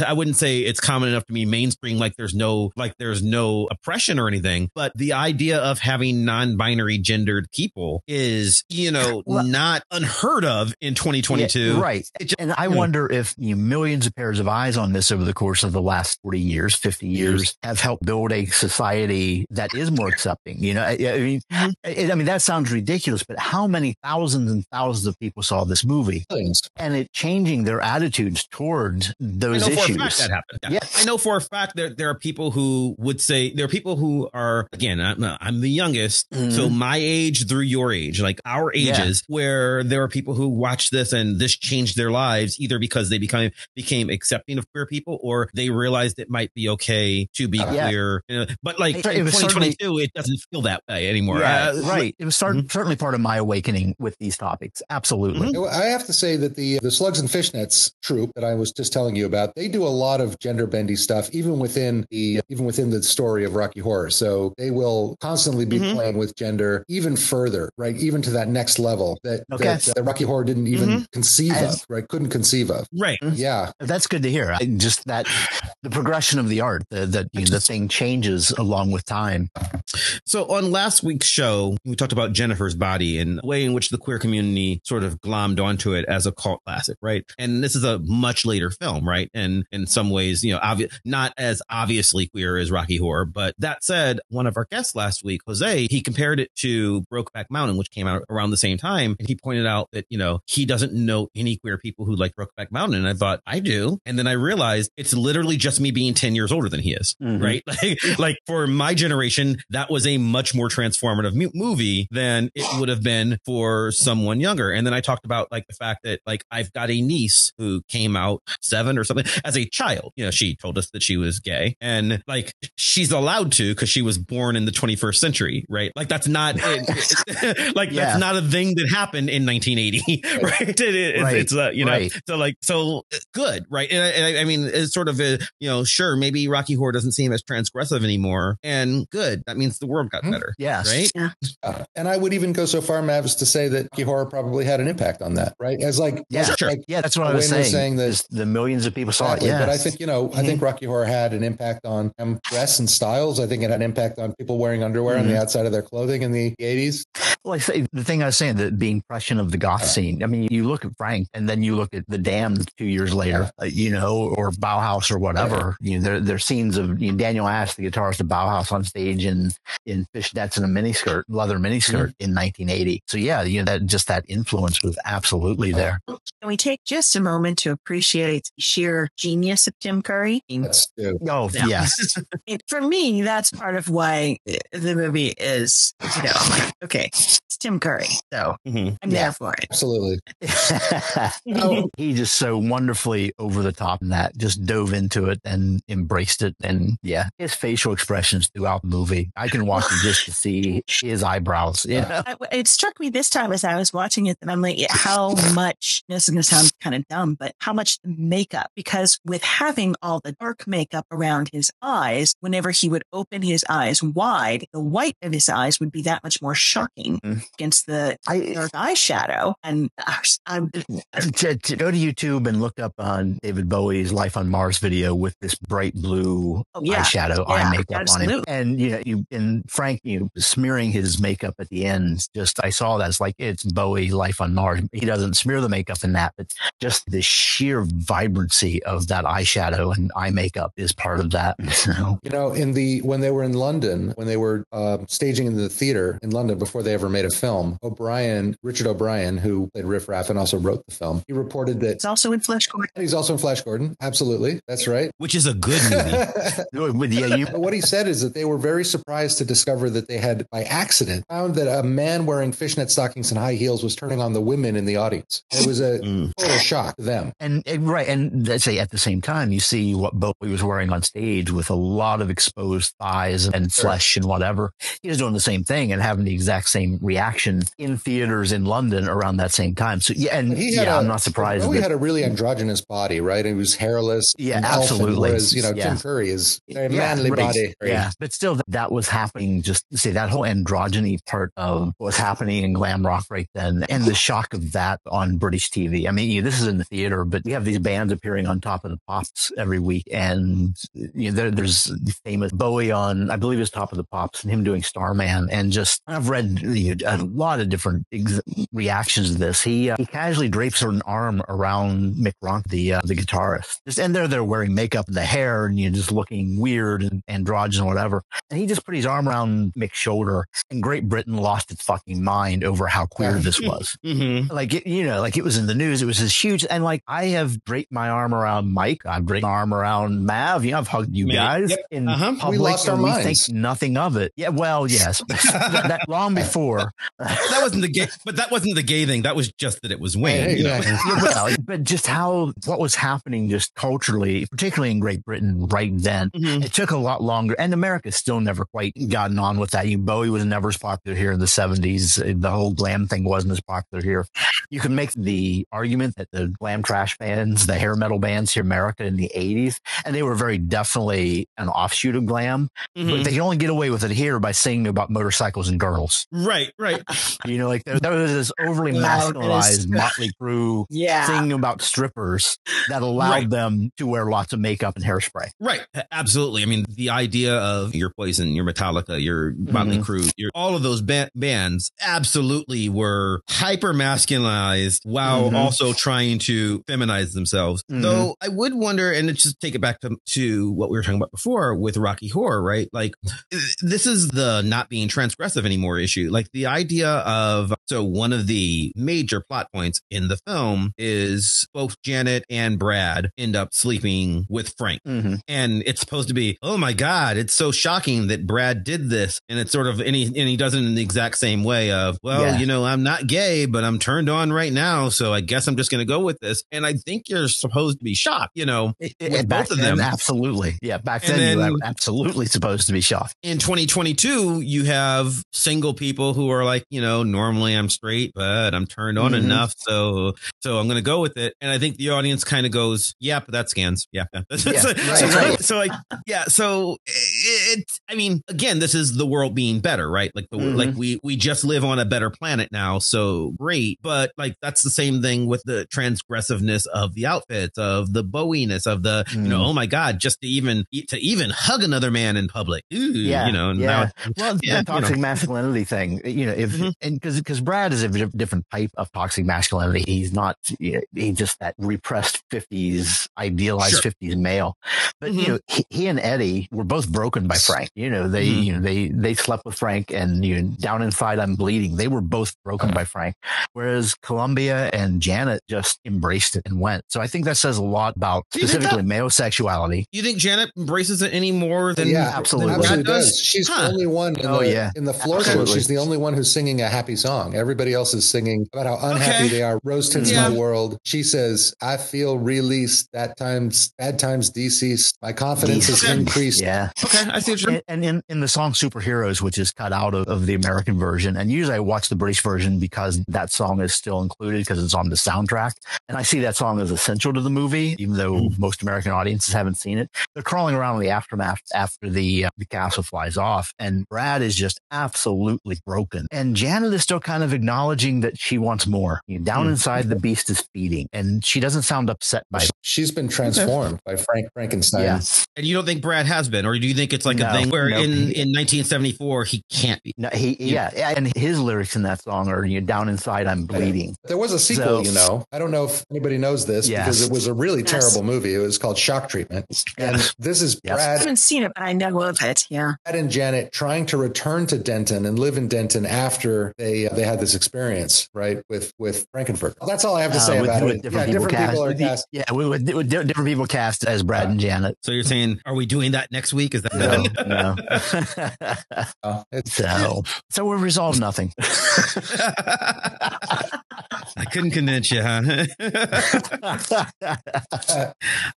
I wouldn't say it's common enough to be mainstream like there's no like there's no oppression or anything, but the idea of having non-binary gendered people is, you know, Well- not unheard of in 2022. Yeah, right. Just- And I know. wonder if you know, millions of pairs of eyes on this over the course of the last 40 years, 50 years have helped build a society that is more accepting. You know, I, I mean, Mhm. I, mean, that sounds ridiculous, but how many thousands and thousands of people saw this movie Millions. and it changing their attitudes towards I those know for a fact issues? that happened. Yeah. Yes. I know for a fact that there are people who would say there are people who are again. I'm, I'm the youngest, Mhm. so my age through your age, like our Yeah. ages, where there are people who watch this and this changed their lives either because they become became accepting of queer people or they realized it might be okay to be Uh, yeah. queer. You know, but like It- in it 2022, it doesn't feel that way anymore. Yeah, Uh, right. It was start, certainly part of my awakening with these topics. Absolutely. Mhm. I have to say that the the Slugs and Fishnets troupe that I was just telling you about, they do a lot of gender bendy stuff, even within the even within the story of Rocky Horror. So they will constantly be Mhm. playing with gender even further, right? Even to that next level that, Okay. that, that Rocky Horror didn't even Mhm. conceive And- of, right? Couldn't conceive of. Right. Yeah. That's good to hear. I, just that the progression of the art, that you know, the thing changes along with time. So on last week's show, we talked about Jennifer's body and the way in which the queer community sort of glommed onto it as a cult classic, right? And this is a much later film, right? And in some ways, you know, obvi- not as obviously queer as Rocky Horror. But that said, one of our guests last week, Jose, he compared it to Brokeback Mountain, which came out around the same time. And he pointed out that, you know, he doesn't know any queer people who like Brokeback Mountain. And I thought, I do. And then I realized it's literally just me being 10 years older than he is Mhm. right? [LAUGHS] Like, like for my generation, that was a much more transformative mu- movie than it would have been for someone younger. And then I talked about like the fact that like I've got a niece who came out seven or something as a child. You know, she told us that she was gay and like she's allowed to because she was born in the 21st century, right? Like that's not [LAUGHS] it- [LAUGHS] like Yeah. that's not a thing that happened in 1980, [LAUGHS] right? It- it- it's, Right, it's uh, you know, right. so like so good, right? And I, and I, I mean, it's sort of a you know, sure, maybe Rocky Horror doesn't seem as transgressive anymore, and good. That means the world got Mhm. better, Yes. right? Uh, and I would even go so far, Mavs, to say that Rocky Horror probably had an impact on that, right? As like, Yeah. Sure. like Yeah, that's what I was saying. was saying that- the millions of people saw Exactly. it. Yeah. But I think, you know, I think Rocky Horror had an impact on dress and styles. I think it had an impact on people wearing underwear on the outside of their clothing in the 80s. Well, I say the thing I was saying, the, the impression of the goth scene. I mean, you look at Frank and then you look at the Damned two years later, uh, you know, or Bauhaus or whatever. You know, there, there are scenes of you know, Daniel Ash, the guitarist of Bauhaus on stage in, in fishnets and a miniskirt, leather miniskirt in 1980. So yeah, you know, that just that influence was absolutely there. Can we take just a moment to appreciate the sheer genius of Tim Curry? That's uh, Oh, Yeah. yes. [LAUGHS] For me, that's part of why the movie is, you know, okay, it's Tim Curry. So Mhm. I'm Yeah. there for it. absolutely. [LAUGHS] Oh, he just so wonderfully over the top in that, just dove into it and embraced it. And yeah, his facial expressions throughout the movie. I can watch it just to see his eyebrows. You know? I- It struck me this time as I was watching it that I'm like, how much, this is going to sound kind of dumb, but how much makeup, because with having all the dark makeup around his eyes, whenever he would open his eyes wide, the white of his eyes would be that much more shocking Mm. Against the I, dark eyeshadow. And uh, I'm, [LAUGHS] to, to go to YouTube and look up on David Bowie's Life on Mars video with this bright blue Oh, yeah. eyeshadow, Yeah, eye makeup on him. And, you know, you, and Frank, you know, smearing his makeup at the end, just, I saw that. It's like, it's Bowie Life on Mars. He doesn't smear the makeup in that, but just the sheer vibrancy of that eyeshadow and eye makeup is part of that. So, [LAUGHS] You know, in the when they were in London, when they were uh, staging in the theater in London before they ever made a film, O'Brien, Richard O'Brien, who played Riff Raff and also wrote the film, he reported that he's also in Flesh Gordon. he's also in Flash Gordon. Absolutely, that's right. Which is a good movie. [LAUGHS] yeah, you, But what he said is that they were very surprised to discover that they had, by accident, found that a man wearing fishnet stockings and high heels was turning on the women in the audience. It was a [LAUGHS] Mm. total shock to them. And, and right, and let's say at the same time, you see what Bowie was wearing on stage with a lot of exposed thighs and Sure. flesh and whatever. He was doing the same thing and having the exact same reaction reaction in theaters in London around that same time. So yeah, and He yeah, a- I'm not surprised. He that- had a really androgynous body, right? He was hairless. Yeah, absolutely. Whereas, you know, Yeah. Tim Curry is a Yeah, manly right. body. Yeah, but still, that, that was happening. Just say that whole androgyny part of what was happening in glam rock right then, and the shock of that on British TV. I mean, you know, this is in the theater, but we have these bands appearing on top of the pops every week, and you know, there, there's the famous Bowie on, I believe, it's Top of the Pops, and him doing Starman, and just I've read you know, a lot of different ex- reactions to this. He uh, he casually drapes an arm around Mick Ronk, the uh, the guitarist, just and they're they're wearing makeup and the hair, and you know, just looking weird and androgynous and whatever. And he just put his arm around Mick's shoulder, and Great Britain lost its fucking mind over how queer this was. [LAUGHS] Mm-hmm. Like it, you know, like it was in the news. It was this huge, and like I have draped my arm around Mike. I've draped my arm around Mav. You know, I've hugged you Me. guys Yep. in Uh-huh. We public. lost our and we think nothing of it. Yeah, well, yes, [LAUGHS] that, that long before. That wasn't the gay, but that wasn't the gay thing. That was just that it was Wayne. Hey, you know? yeah. Yeah, well, but just how what was happening just culturally, particularly in Great Britain right then. Mhm. It took a lot longer, and America's still never quite gotten on with that. You Bowie was never as popular here in the seventies. The whole glam thing wasn't as popular here. You can make the argument that the glam trash bands, the hair metal bands here in America in the eighties, and they were very definitely an offshoot of glam, Mhm. but they can only get away with it here by singing about motorcycles and girls. Right, right. [LAUGHS] You know, like there, there was this overly Well, masculinized Motley Crue Yeah. singing about strippers that allowed Right. them to wear lots of makeup and hairspray. Right. Absolutely. I mean, the idea of your Poison, your Metallica, your Motley Mhm. Crue, your, all of those ba- bands absolutely were hyper masculinized while Mhm. also trying to feminize themselves. Mhm. Though I would wonder, and just take it back to, to what we were talking about before with Rocky Horror, right? Like this is the not being transgressive anymore issue. Like the idea of, so one of the major plot points in the film is both Janet and Brad end up sleeping with Frank Mm-hmm. and it's supposed to be oh my god it's so shocking that brad did this and it's sort of and he, and he does it in the exact same way of well Yeah. you know i'm not gay but i'm turned on right now so i guess i'm just going to go with this and i think you're supposed to be shocked you know with both of then, them absolutely. Yeah, back And then, you were absolutely supposed to be shocked. in 2022 you have single people who are like you know normally i'm straight but i'm turned on Mhm. enough so so i'm going to go with it and i think the audience kind of goes yeah but that scans yeah, yeah. [LAUGHS] so, Yeah, so, right, so, right. so like yeah so it, it i mean again this is the world being better right like the Mhm. like we we just live on a better planet now so great but like that's the same thing with the transgressiveness of the outfits of the bowiness of the you know Mm. oh my god just to even to even hug another man in public Ooh, Yeah, you know and yeah. now Well, Yeah, the toxic you know. masculinity thing, you know, if Mhm. and because because Brad is a different type of toxic masculinity. He's not he's just that repressed fifties idealized Sure. fifties male. But Mhm. you know, he, he and Eddie were both broken by Frank. You know, they Mhm. you know they they slept with Frank, and you know, down inside I'm bleeding. They were both broken by Frank, whereas Columbia and Janet just embraced it and went. So I think that says a lot about Do you think specifically male sexuality. You think Janet embraces it any more than yeah, absolutely. than absolutely does? does. She's Huh. the only one. In Oh, the, yeah. in the floor show. She's the only one who's singing a happy song. Everybody else is singing about how unhappy Okay. they are. Rose tints Yeah. my world. She says, "I feel released. That times, bad times deceased. My confidence has Okay. increased." Yeah. Okay, I see what you're. And, and in, in the song Superheroes, which is cut out of, of the American version, and usually I watch the British version because that song is still included because it's on the soundtrack. And I see that song as essential to the movie, even though Mm. most American audiences haven't seen it. They're crawling around in the aftermath after the, uh, the castle flies off, and Brad is just absolutely broken. And Janet is still kind of acknowledging that she wants more. Down Mm. inside, the beast is feeding, and she doesn't sound upset by it. She's been transformed by Frank Frankenstein. Yeah. And you don't think Brad has been, or do you think it's like No, a thing where no. in in 1974 he can't be? No, he, Yeah. yeah. and his lyrics in that song are, you know, down inside, I'm bleeding. There was a sequel, So- you know. I don't know if anybody knows this Yeah. because it was a really Yes. terrible movie. It was called Shock Treatment. And this is Yes. I haven't seen it, but I know of it. Yeah. Brad and Janet trying to return to Denton and live in Denton after they they had this experience, right? With with Frank-N-Furter. That's all I have to say Uh, with, about with it. different, yeah, people, different people are cast. cast. Yeah, with, with, with different people cast as Brad and Janet. So you're saying, are we doing that next week? Is that No, no. [LAUGHS] Uh, so, so we resolve nothing. I couldn't convince you, huh? [LAUGHS]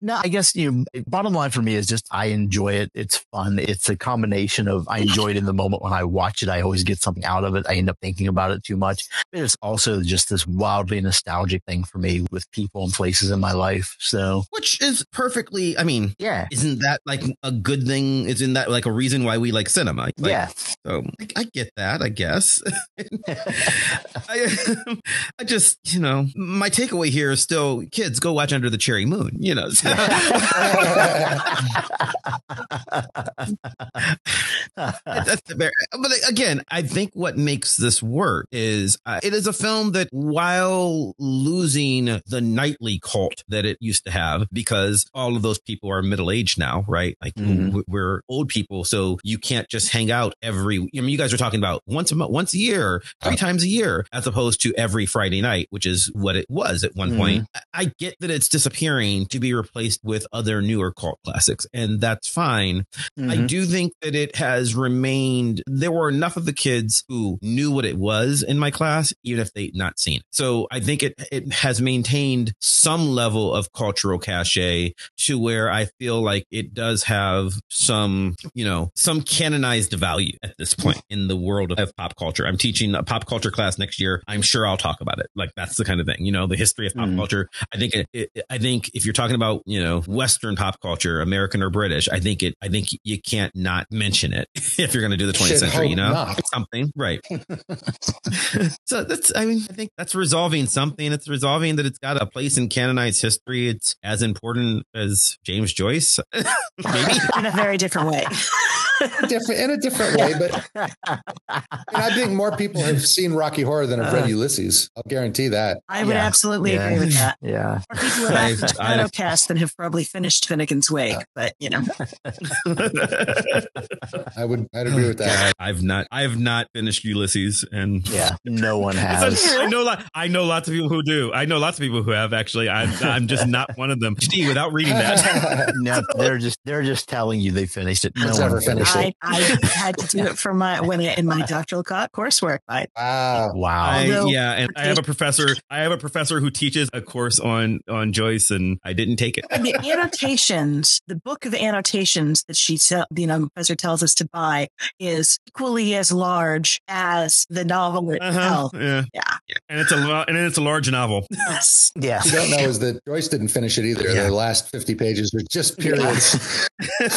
no, I guess you. Know, bottom line for me is just I enjoy it. It's fun. It's a combination of I enjoy it in the moment when I watch it. I always get something out of it. I end up thinking about it too much. But it's also just this wildly nostalgic thing for me with people and places in my life. So, which is perfectly. I mean, yeah, isn't that like a good thing? Isn't that like a reason why we like cinema? Like, yeah. So I, I, get that. I guess. [LAUGHS] I, I just, you know, my takeaway here is still, kids, go watch Under the Cherry Moon. You know. [LAUGHS] Very, but again, I think what makes this work is uh, it is a film that, while losing the nightly cult that it used to have, because all of those people are middle aged now, right? Like mm-hmm. we're old people, so you can't just hang out every. I mean, you guys are talking about once a month, once a year, three times a year, as opposed to every Friday night, which is what it was at one mm-hmm. point. I get that it's disappearing to be replaced with other newer cult classics, and that's fine. Mm-hmm. I do think that it has remained. There were enough of the kids who knew what it was in my class, even if they'd not seen it. So I think it it has maintained some level of cultural cachet to where I feel like it does have some, you know, some canonized value at this point in the world of pop culture. I'm teaching a pop culture class next year. I'm sure I'll talk about it. Like that's the kind of thing, you know, the history of pop mm. culture. I think it, it, I think if you're talking about, you know, Western pop culture, American or British, I think it, I think you can't not mention it [LAUGHS] if you're going to do the 20th century, you know, not. something, right? [LAUGHS] [LAUGHS] so that's, I mean, I think that's resolving something. It's resolving that it's got a place in canonized history. It's as important as James Joyce, maybe in a very different way. Different in a different way, but I think more people have seen Rocky Horror than have read uh. Ulysses. I'll guarantee that. I would yeah. absolutely yeah. agree with that. [LAUGHS] Yeah, or people who have Shadowcast and have probably finished Finnegans Wake, but you know, [LAUGHS] I would I'd agree with that. I've not I have not finished Ulysses, and yeah, no [LAUGHS] one has. I know I know lots of people who do. I know lots of people who have actually. I'm I'm just not one of them. Without reading that, no, they're just they're just telling you they finished it. No one ever finished I, I, had to [LAUGHS] do it for my when I, in my doctoral coursework. I, wow, wow, I, yeah. And I have a professor. I have a professor who teaches a course on on Joyce, and I didn't take it. And the annotations, the book of annotations that she, you know, professor tells us to buy is equally as large as the novel uh-huh, itself. Uh-huh, yeah. yeah, and it's a and it's a large novel. Yes, yeah. What you don't know is that Joyce didn't finish it either. Yeah. The last fifty pages were just periods. [LAUGHS]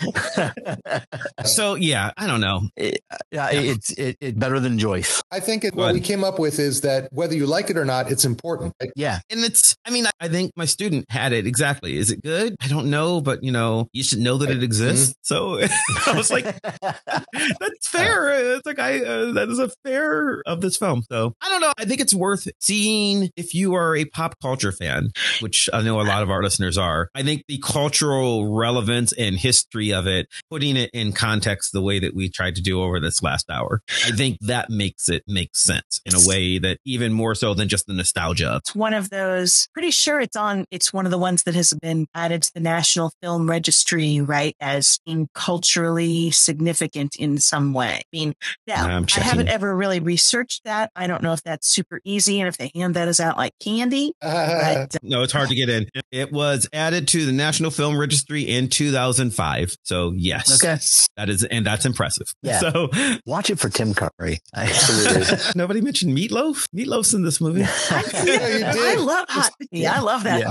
[LAUGHS] so yeah, I don't know. It, uh, it's it, it, better than Joyce. I think it, what we came up with is that whether you like it or not, it's important. Right? Yeah, and it's. I mean, I think my student had it exactly. Is it good? I don't know, but you know, you should know that it exists. Mm-hmm. So [LAUGHS] I was like, [LAUGHS] that's fair. It's like I uh, that is a fair of this film. So I don't know. I think it's worth seeing if you are a pop culture fan, which I know a lot of our listeners are. I think the cultural relevance and history of it, putting it in context the way that we tried to do over this last hour. I think that makes it make sense in a way that even more so than just the nostalgia. It's one of those, pretty sure it's on, it's one of the ones that has been added to the National Film Registry, right? As being culturally significant in some way. I mean, yeah, I haven't ever really researched that. I don't know if that's super easy and if they hand that as out like candy. Uh, but, [LAUGHS] no, it's hard to get in. It was added to the National Film Registry in 2005. So yes. Okay. That is, and that's impressive. [LAUGHS] Yeah. So watch it for Tim Curry. [LAUGHS] Nobody mentioned Meatloaf. Meatloaf's in this movie. [LAUGHS] yeah, I love hot. Yeah, I love that. Yeah.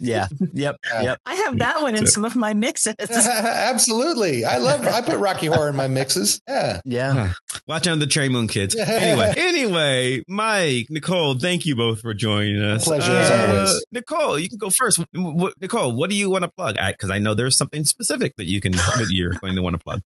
[LAUGHS] Yeah. Yep. Yep. I have that one in some of my mixes. [LAUGHS] Absolutely. I love I put Rocky Horror in my mixes. Yeah. Yeah. Watch out the Cherry Moon kids. Anyway, [LAUGHS] anyway, Mike, Nicole, thank you both for joining us. Pleasure as uh, always. Nicole, you can go first. Nicole, what do you want to plug? Because I, I, know there's something specific that you can that you're going to want to plug.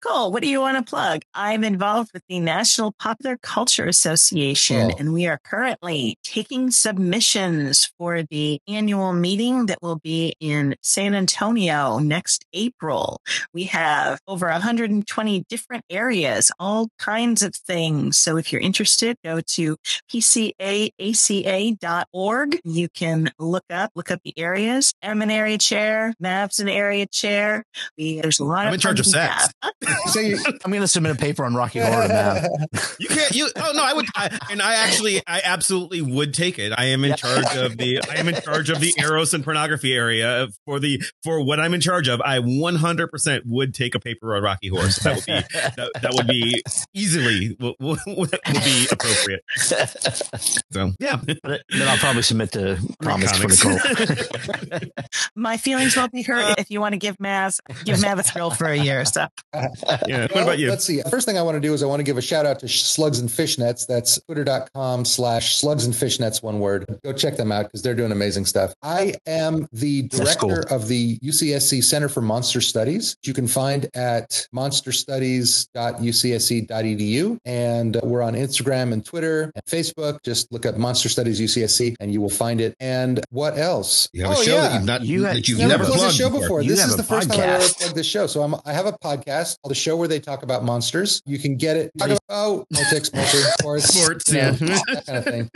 cool. What do you want to plug? I'm involved with the National Popular Culture Association, oh. and we are currently taking submissions for the annual annual meeting that will be in San Antonio next April. We have over 120 different areas, all kinds of things. So if you're interested, go to pcaaca.org. You can look up, look up the areas. I'm an area chair. Mav's an area chair. We, there's a lot I'm of in charge of sex. [LAUGHS] So you, I'm going to submit a paper on Rocky Horror now. You can't. You. Oh no, I would. I, and I actually, I absolutely would take it. I am in Yeah. charge of the. I am in charge of [LAUGHS] the eros and pornography area uh, for the for what I'm in charge of. I 100 percent would take a paper on Rocky Horror. That would be that, that would be easily would, would, would be appropriate. So yeah, then I'll probably submit to Promise for Comics. Nicole. [LAUGHS] My feelings won't be hurt if you want to give Mav, give Mav a thrill for a year. So yeah. What Well, about you? Let's see. First thing I want to do is I want to give a shout out to Slugs and Fishnets. That's twitter.com slash slugs and fishnets, one word. Go check them out because they're doing amazing stuff. I am the That's cool. director of the UCSC Center for Monster Studies. You can find at monsterstudies.ucsc.edu. And uh, we're on Instagram and Twitter and Facebook. Just look up Monster Studies UCSC and you will find it. And what else? You have a Oh, show yeah. that you've not You had- that you've never, never plugged plugged the show before. before. This is the first time I've ever podcast. plugged this show. So I'm, I have a podcast called The Show where they talk about monsters. You can get it. Talk about oh, politics, multi, sports, Sports, you know, yeah. that kind of thing.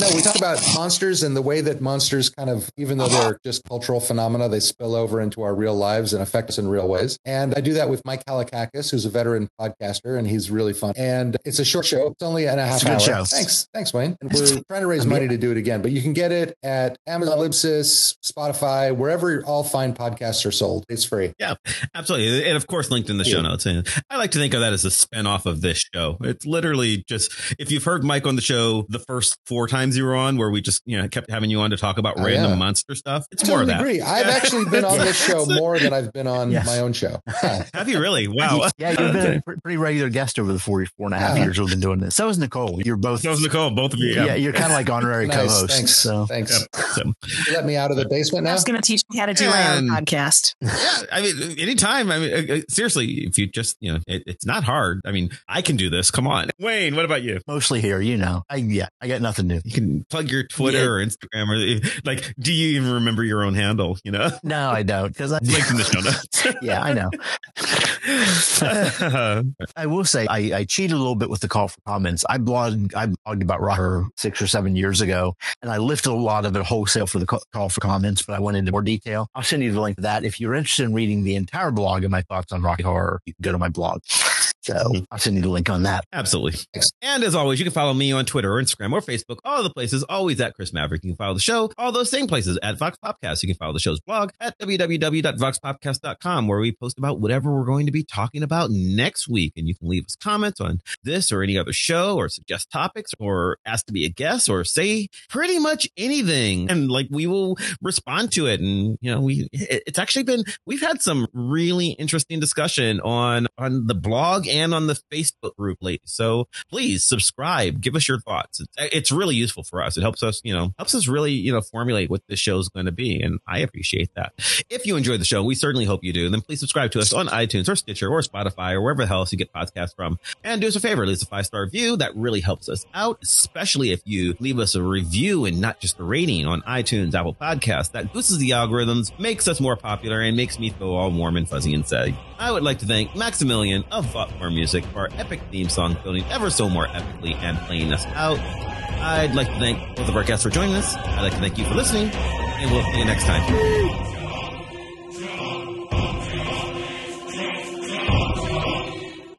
No, we talk about monsters and the way that monsters kind of, even though they're just cultural phenomena, they spill over into our real lives and affect us in real ways. And I do that with Mike Halakakis, who's a veteran podcaster, and he's really fun. And it's a short show. It's only an a half It's a good hour. show. Thanks. Thanks, Wayne. And we're trying to raise money to do it again, but you can get it at Amazon Libsyn, Spotify, wherever all fine podcasts are sold. It's free. Yeah, absolutely. And of course, linked in the show notes. And I like to think of that as a spinoff of this show. It's literally just, if you've heard Mike on the show the first four times you were on, where we just, you know, kept having you on to talk about Oh, random yeah. monster stuff, it's I more of that. agree. I've Yeah. actually been on this [LAUGHS] show more than I've been on Yes. my own show. [LAUGHS] Have you really? Wow. Yeah, you've been a pretty regular guest over the four, four and a half Yeah. years we've been doing this. So is Nicole. You're both. So was Nicole, both of you. yeah. Yeah. you're kind of like honorary Nice. co-hosts. Thanks. So Thanks. So, You let me out of the basement now. I now. was going to teach me how to do my own podcast. [LAUGHS] yeah. I mean, anytime. I mean, uh, uh, seriously, if you just, you know, it, it's not hard. I mean, I can do this. Come on. Wayne, what about you? mostly here, you know. I yeah, I got nothing new. You can plug your Twitter or Instagram or like, do you even remember your own handle? You know, No, I don't because I. linked in the show notes. [LAUGHS] yeah, I know. [LAUGHS] I will say I, I cheated a little bit with the call for comments. I blogged I blogged about Rocker six or seven years ago, and I lifted a lot of it wholesale for the call for comments, but I went into more detail. I'll send you the link to that. If you're interested in reading the entire blog and my thoughts on Rocky Horror, you can go to my blog. So mm-hmm. I'll send you the link on that. Absolutely. And as always, you can follow me on Twitter or Instagram or Facebook, all the places, always at Chris Maverick. You can follow the show, all those same places at Vox Popcast. You can follow the show's blog at www.voxpopcast.com, where we post about whatever we're going to be talking about next week. And you can leave us comments on this or any other show or suggest topics or ask to be a guest or say pretty much anything. And like we will respond to it. And, you know, we, it's actually been, we've had some really interesting discussion on, on the blog and on the Facebook group lately. So please subscribe, give us your thoughts. It's, it's really useful for us. It helps us, you know, helps us really, you know, formulate what this show is going to be. And I appreciate that. If you enjoyed the show, we certainly hope you do. Then please subscribe to us on iTunes or Stitcher or Spotify or wherever the hell else you get podcasts from. And do us a favor, leave us a five star review. That really helps us out, especially if you leave us a review and not just a rating on iTunes, Apple Podcasts. That boosts the algorithms, makes us more popular, and makes me feel all warm and fuzzy inside. I would like to thank Maximilian of Thoughtmore Music our epic theme song, building ever so more epically and playing us out. I'd like to thank both of our guests for joining us. I'd like to thank you for listening, and we'll see you next time.